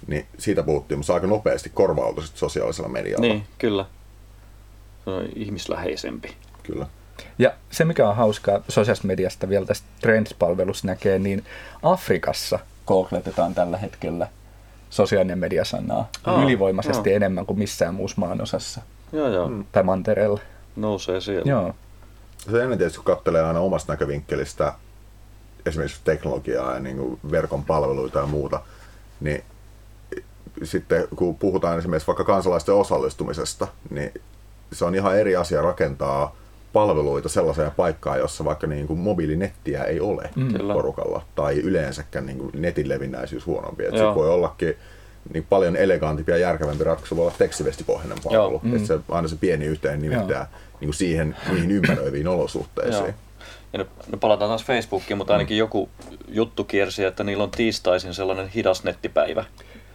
Niin siitä puhuttiin, mutta aika nopeasti korvautui sosiaalisella medialla. Niin, kyllä. Se on ihmisläheisempi. Kyllä. Ja se, mikä on hauskaa sosiaalisesta mediasta vielä tästä Trends-palvelussa näkee, niin Afrikassa googletetaan tällä hetkellä sosiaalinen mediasanaa Aa, ylivoimaisesti joo. enemmän kuin missään muussa maanosassa Joo, joo. Mm. tai mantereella. Nousee siellä. Joo. Se ennen tietysti, kun katselee aina omasta näkövinkkelistä esimerkiksi teknologiaa ja niin kuin verkon palveluita ja muuta, niin sitten kun puhutaan esimerkiksi vaikka kansalaisten osallistumisesta, niin se on ihan eri asia rakentaa palveluita sellaiseen paikkaan, jossa vaikka niin kuin mobiilinettiä ei ole mm. Porukalla, tai yleensäkään niin kuin netin levinnäisyys huonompi. Et sit voi ollakin niin paljon elegantimpi ja järkevämpi ratkaisu voi olla tekstivestipohjainen palvelu. Joo. Että se, aina se pieni yhteen nimittää niin kuin siihen niihin ympäröiviin olosuhteisiin. Joo. Ja nyt, nyt palataan taas Facebookiin, mutta ainakin joku juttu kiersi, että niillä on tiistaisin sellainen hidas nettipäivä.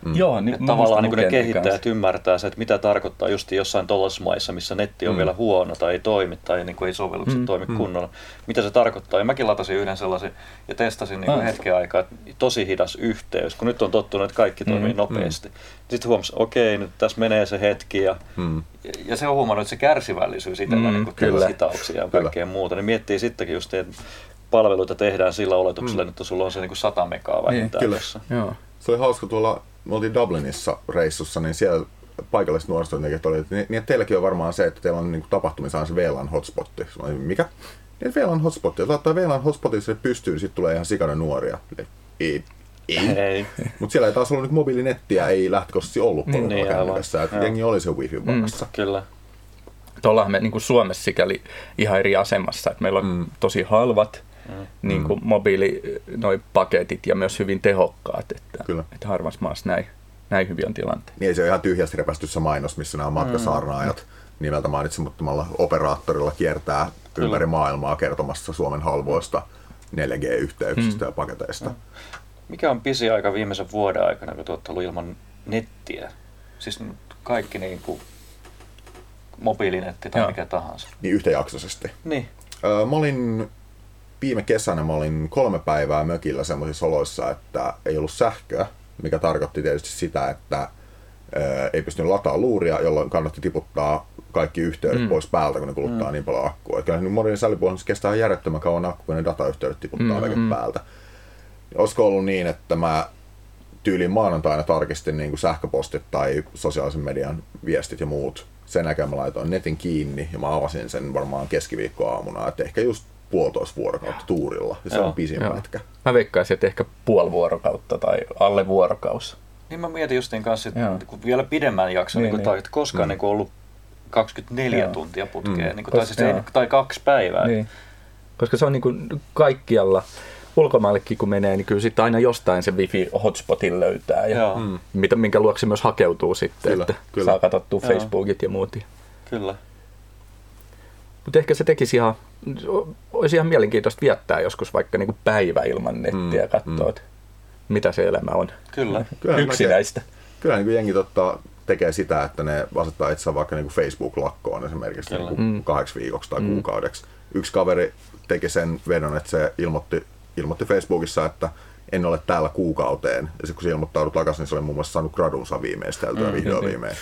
Mm. Joo, niin, Että tavallaan niin ne kehittäjät ymmärtää se, että mitä tarkoittaa just jossain tuollaisissa maissa, missä netti on Mm. vielä huono tai ei toimi tai niin kuin ei sovellukset Mm. toimi kunnolla. Mitä se tarkoittaa? Ja mäkin latasin yhden sellaisen ja testasin niin kuin Ah. hetken aikaa, että tosi hidas yhteys, kun nyt on tottunut, että kaikki toimii Mm. nopeasti. Sitten huomasi, okei, nyt tässä menee se hetki ja Mm. ja se on huomannut, että se kärsivällisyys itsellä, Mm, niin kuin kyllä. hitauksia ja Kyllä. kaikkea muuta, niin miettii sittenkin just, että palveluita tehdään sillä oletuksella, Mm. että sulla on se niin kuin 100 megaa vähintään kyllä. tuossa. Joo. Se oli hauska tuolla, me oltiin Dublinissa reissussa, niin siellä paikalliset nuorisotyöntekijät oli, että niin, niin että teilläkin on varmaan se, että teillä on niin tapahtumissa se VLAN hotspotti. Mikä? Niin että VLAN hotspotti. Jos laittaa VLAN hotspotin sinne pystyyn, niin sitten tulee ihan sikana nuoria. Ei, ei. Ei. Mutta siellä ei taas ollut nyt mobiilinettiä, ei lähtökohtaisesti ollut Niin, niin, kännykässä. Että jengi oli se wifi varassa. Kyllä. Tuollahan me niin kuin Suomessa sikäli ihan eri asemassa, että meillä on Mm. tosi halvat Mm. niin kuin mobiili noi paketit ja myös hyvin tehokkaat, että, Kyllä. että harvassa maassa näin, näin hyvin on tilanteet. Niin ei se ole ihan tyhjästi repästy se mainos, missä nämä matkasaarnaajat nimeltä mainitsemattomalla operaattorilla kiertää Kyllä. ympäri maailmaa kertomassa Suomen halvoista 4G-yhteyksistä ja paketeista. Mikä on pisin aika viimeisen vuoden aikana, kun te olette ollut ilman nettiä? Siis kaikki niin kuin mobiilinetti tai Joo. mikä tahansa. Niin yhtäjaksoisesti. Niin. Öö, mä olin viime kesänä mä olin kolme päivää mökillä semmoisissa oloissa, että ei ollut sähköä, mikä tarkoitti tietysti sitä, että ei pystynyt lataamaan luuria, jolloin kannatti tiputtaa kaikki yhteydet Mm. pois päältä, kun ne kuluttaa mm. niin paljon akkua. Et Kyllä nyt modernin sälypuhelimessa kestää ihan järjettömän kauan akku, kun ne datayhteydet tiputtaa Mm, mm. mm. päältä. Olisiko ollut niin, että mä tyyliin maanantaina tarkistin niin kuin sähköpostit tai sosiaalisen median viestit ja muut. Sen jälkeen mä laitoin netin kiinni ja mä avasin sen varmaan keskiviikkoaamuna, että ehkä just puolitoista vuorokautta tuurilla. Ja se Joo, on pisin Joo. pätkä. Mä veikkaisin, että ehkä puoli vuorokautta tai alle vuorokaus. Niin mä mietin justiin kanssa, Joo. että kun vielä pidemmän jakson, Niin, niin, niin, niin. että koskaan Mm. niin ollut 24 Joo. tuntia putkeen, Mm. niin kuin, tai, siis ei, tai kaksi päivää. Niin. Koska se on niin kuin kaikkialla, ulkomaallekin kun menee, niin kyllä sitten aina jostain se wifi-hotspotin löytää. Ja Joo, Mm. mitä, minkä luokse se myös hakeutuu sitten, Kyllä, että kyllä. saa katsottua Joo. Facebookit ja muut. kyllä. Mutta ehkä se tekisi ihan, olisi ihan mielenkiintoista viettää joskus vaikka niin kuin päivä ilman nettiä ja Mm, katsoa, mm. mitä se elämä on. Kyllä. Kyllä Yksinäistä. Kyllä niin kuin jengi totta, tekee sitä, että ne asettaa itse vaikka niin kuin Facebook-lakkoon esimerkiksi Kyllä. niin kuin Mm. kahdeksi viikoksi tai Mm. kuukaudeksi. Yksi kaveri teki sen vedon, että se ilmoitti, ilmoitti Facebookissa, että en ole täällä kuukauteen. Ja sitten kun se ilmoittaudut takaisin, niin se oli muun muassa saanut gradunsa viimeisteltyä Mm, vihdoin niin. viimein.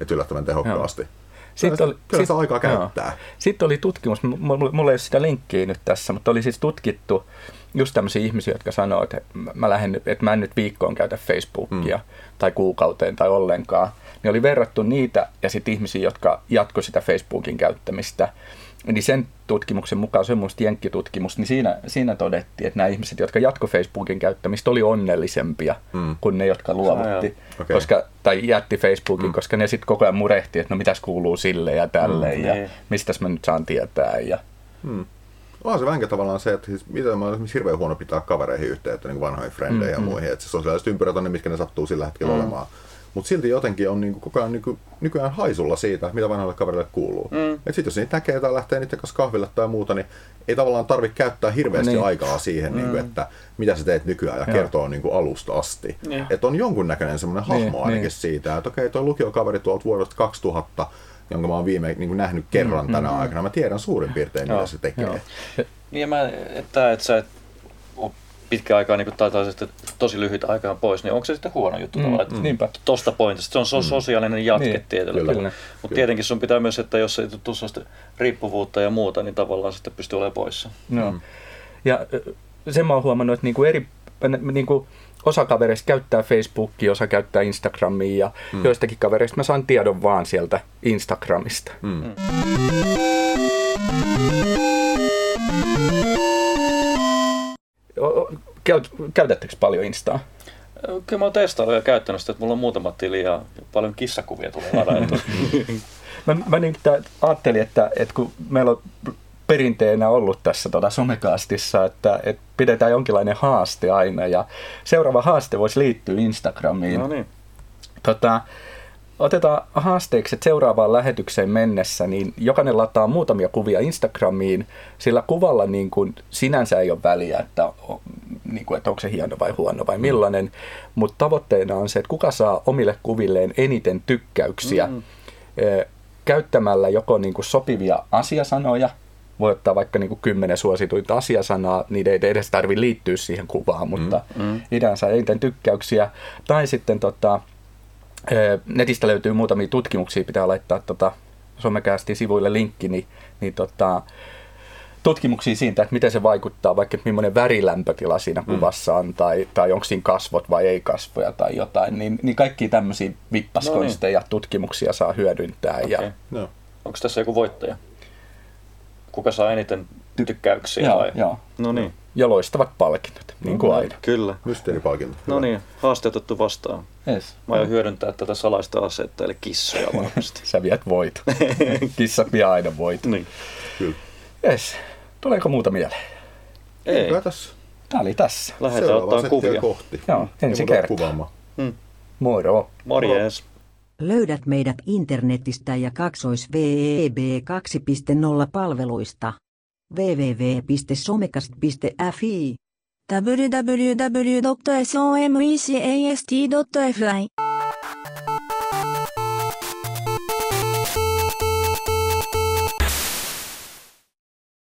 Että yllättävän tehokkaasti. Sitten Kyllä, oli- kyllä sit- se aikaa joo. käyttää. Sitten oli tutkimus, mulla mulla ei ole sitä linkkiä nyt tässä, mutta oli siis tutkittu just tämmöisiä ihmisiä, jotka sanoo, että mä- lähden, että mä en nyt viikkoon käytä Facebookia Mm. tai kuukauteen tai ollenkaan. Niin oli verrattu niitä ja sitten ihmisiä, jotka jatko sitä Facebookin käyttämistä. Niin sen tutkimuksen mukaan, se on musta jenkkitutkimus, niin siinä, siinä todettiin, että nämä ihmiset, jotka jatko Facebookin käyttämistä, oli onnellisempia Mm. kuin ne, jotka luovutti. Okei. Koska, tai jätti Facebookin, Mm. koska ne sitten koko ajan murehti, että no mitäs kuuluu sille ja tälle Mm, ja niin. mistäs mä nyt saan tietää. Ja, Hmm. On se vänkä tavallaan se, että siis, mitä mä olen esimerkiksi hirveän huono pitää kavereihin yhteyttä, niin kuin vanhoihin frendeihin ja Mm, mm. muihin, että se sosiaaliset ympyrät on ne, mitkä ne sattuu sillä hetkellä Mm. olemaan. Mutta silti jotenkin on niinku koko ajan nyky, nykyään haisulla siitä, mitä vanhoille kavereille kuuluu. Mm. Et sit jos niitä näkee tai lähtee niiden kanssa kahville tai muuta, niin ei tavallaan tarvitse käyttää hirveästi Niin. aikaa siihen, mm. niinku, että mitä sä teet nykyään ja Joo. kertoo niinku alusta asti. Niin. Että on jonkunnäköinen semmoinen Niin, hahmo ainakin niin. siitä, että okei, tuo lukiokaveri tuolta vuodesta 2000, jonka mä oon viime niin nähnyt kerran Mm, tänä mm, aikana. Mä tiedän suurin piirtein, Joo, mitä se tekee. joo. Niin ja mä, että, että sä et ole pitkä aikaa niin tai, tai sitten tosi lyhyt aikaa pois, niin onko se sitten huono juttu Mm, tavallaan? että Niinpä. Tosta pointista. Se on so- sosiaalinen jatke Niin, tietyllä kyllä. tavalla. Mutta tietenkin sun pitää myös, että jos ei tule riippuvuutta ja muuta, niin tavallaan sitten pystyy olemaan poissa. No. Mm. Ja sen mä oon huomannut, että niinku eri, niinku osa kavereista käyttää Facebookia, osa käyttää Instagramia ja mm. joistakin kavereista mä saan tiedon vaan sieltä Instagramista. Mm. O- käytättekö paljon Instaa? Kyllä mä oon testaillut ja käyttänyt sitä, että mulla on muutama tili ja paljon kissakuvia tulee ladailtua. Mä, mä niin ajattelin, että, että kun meillä on perinteenä ollut tässä tuota somekaastissa, että, että pidetään jonkinlainen haaste aina ja seuraava haaste voisi liittyä Instagramiin. No niin. Tota, otetaan haasteeksi, että seuraavaan lähetykseen mennessä, niin jokainen lataa muutamia kuvia Instagramiin, sillä kuvalla niin kuin sinänsä ei ole väliä, että, niin kuin, että onko se hieno vai huono vai millainen, mutta tavoitteena on se, että kuka saa omille kuvilleen eniten tykkäyksiä mm. käyttämällä joko niin kuin sopivia asiasanoja, voi ottaa vaikka niin kuin kymmenen suosituinta asiasanaa, niiden ei edes tarvitse liittyä siihen kuvaan, mutta mm. mm. idean saa eniten tykkäyksiä, tai sitten tota, netistä löytyy muutamia tutkimuksia, pitää laittaa tota, somekäästi sivuille linkki, niin, niin tota, tutkimuksia siitä, että miten se vaikuttaa, vaikka millainen värilämpötila siinä mm. kuvassa on, tai, tai onko siinä kasvot vai ei kasvoja tai jotain, niin, niin kaikki tämmöisiä vippaskonsteja no niin. tutkimuksia saa hyödyntää. Okay. Ja, no. Onko tässä joku voittaja? Kuka saa eniten tykkäyksiä? Joo, vai? joo. No niin. Ja loistavat palkinnot, niin kuin no, aina. Kyllä. Mysteeripalkinto. No niin, haaste otettu vastaan. Yes. Mä aion hyödyntää tätä salaista asetta, eli kissoja varmasti. Sä viet voit. Kissat vie aina voit. niin. Kyllä. Yes. Tuleeko muuta mieleen? Ei. Tässä. Tää oli tässä. Lähdetään ottaa kuvia. kohti. Joo, ensi kertaa. Kuvaamaan. Moro. Morjes. Löydät meidät internetistä ja kaksois VEB 2.0 palveluista. www.somecast.fi www.somecast.fi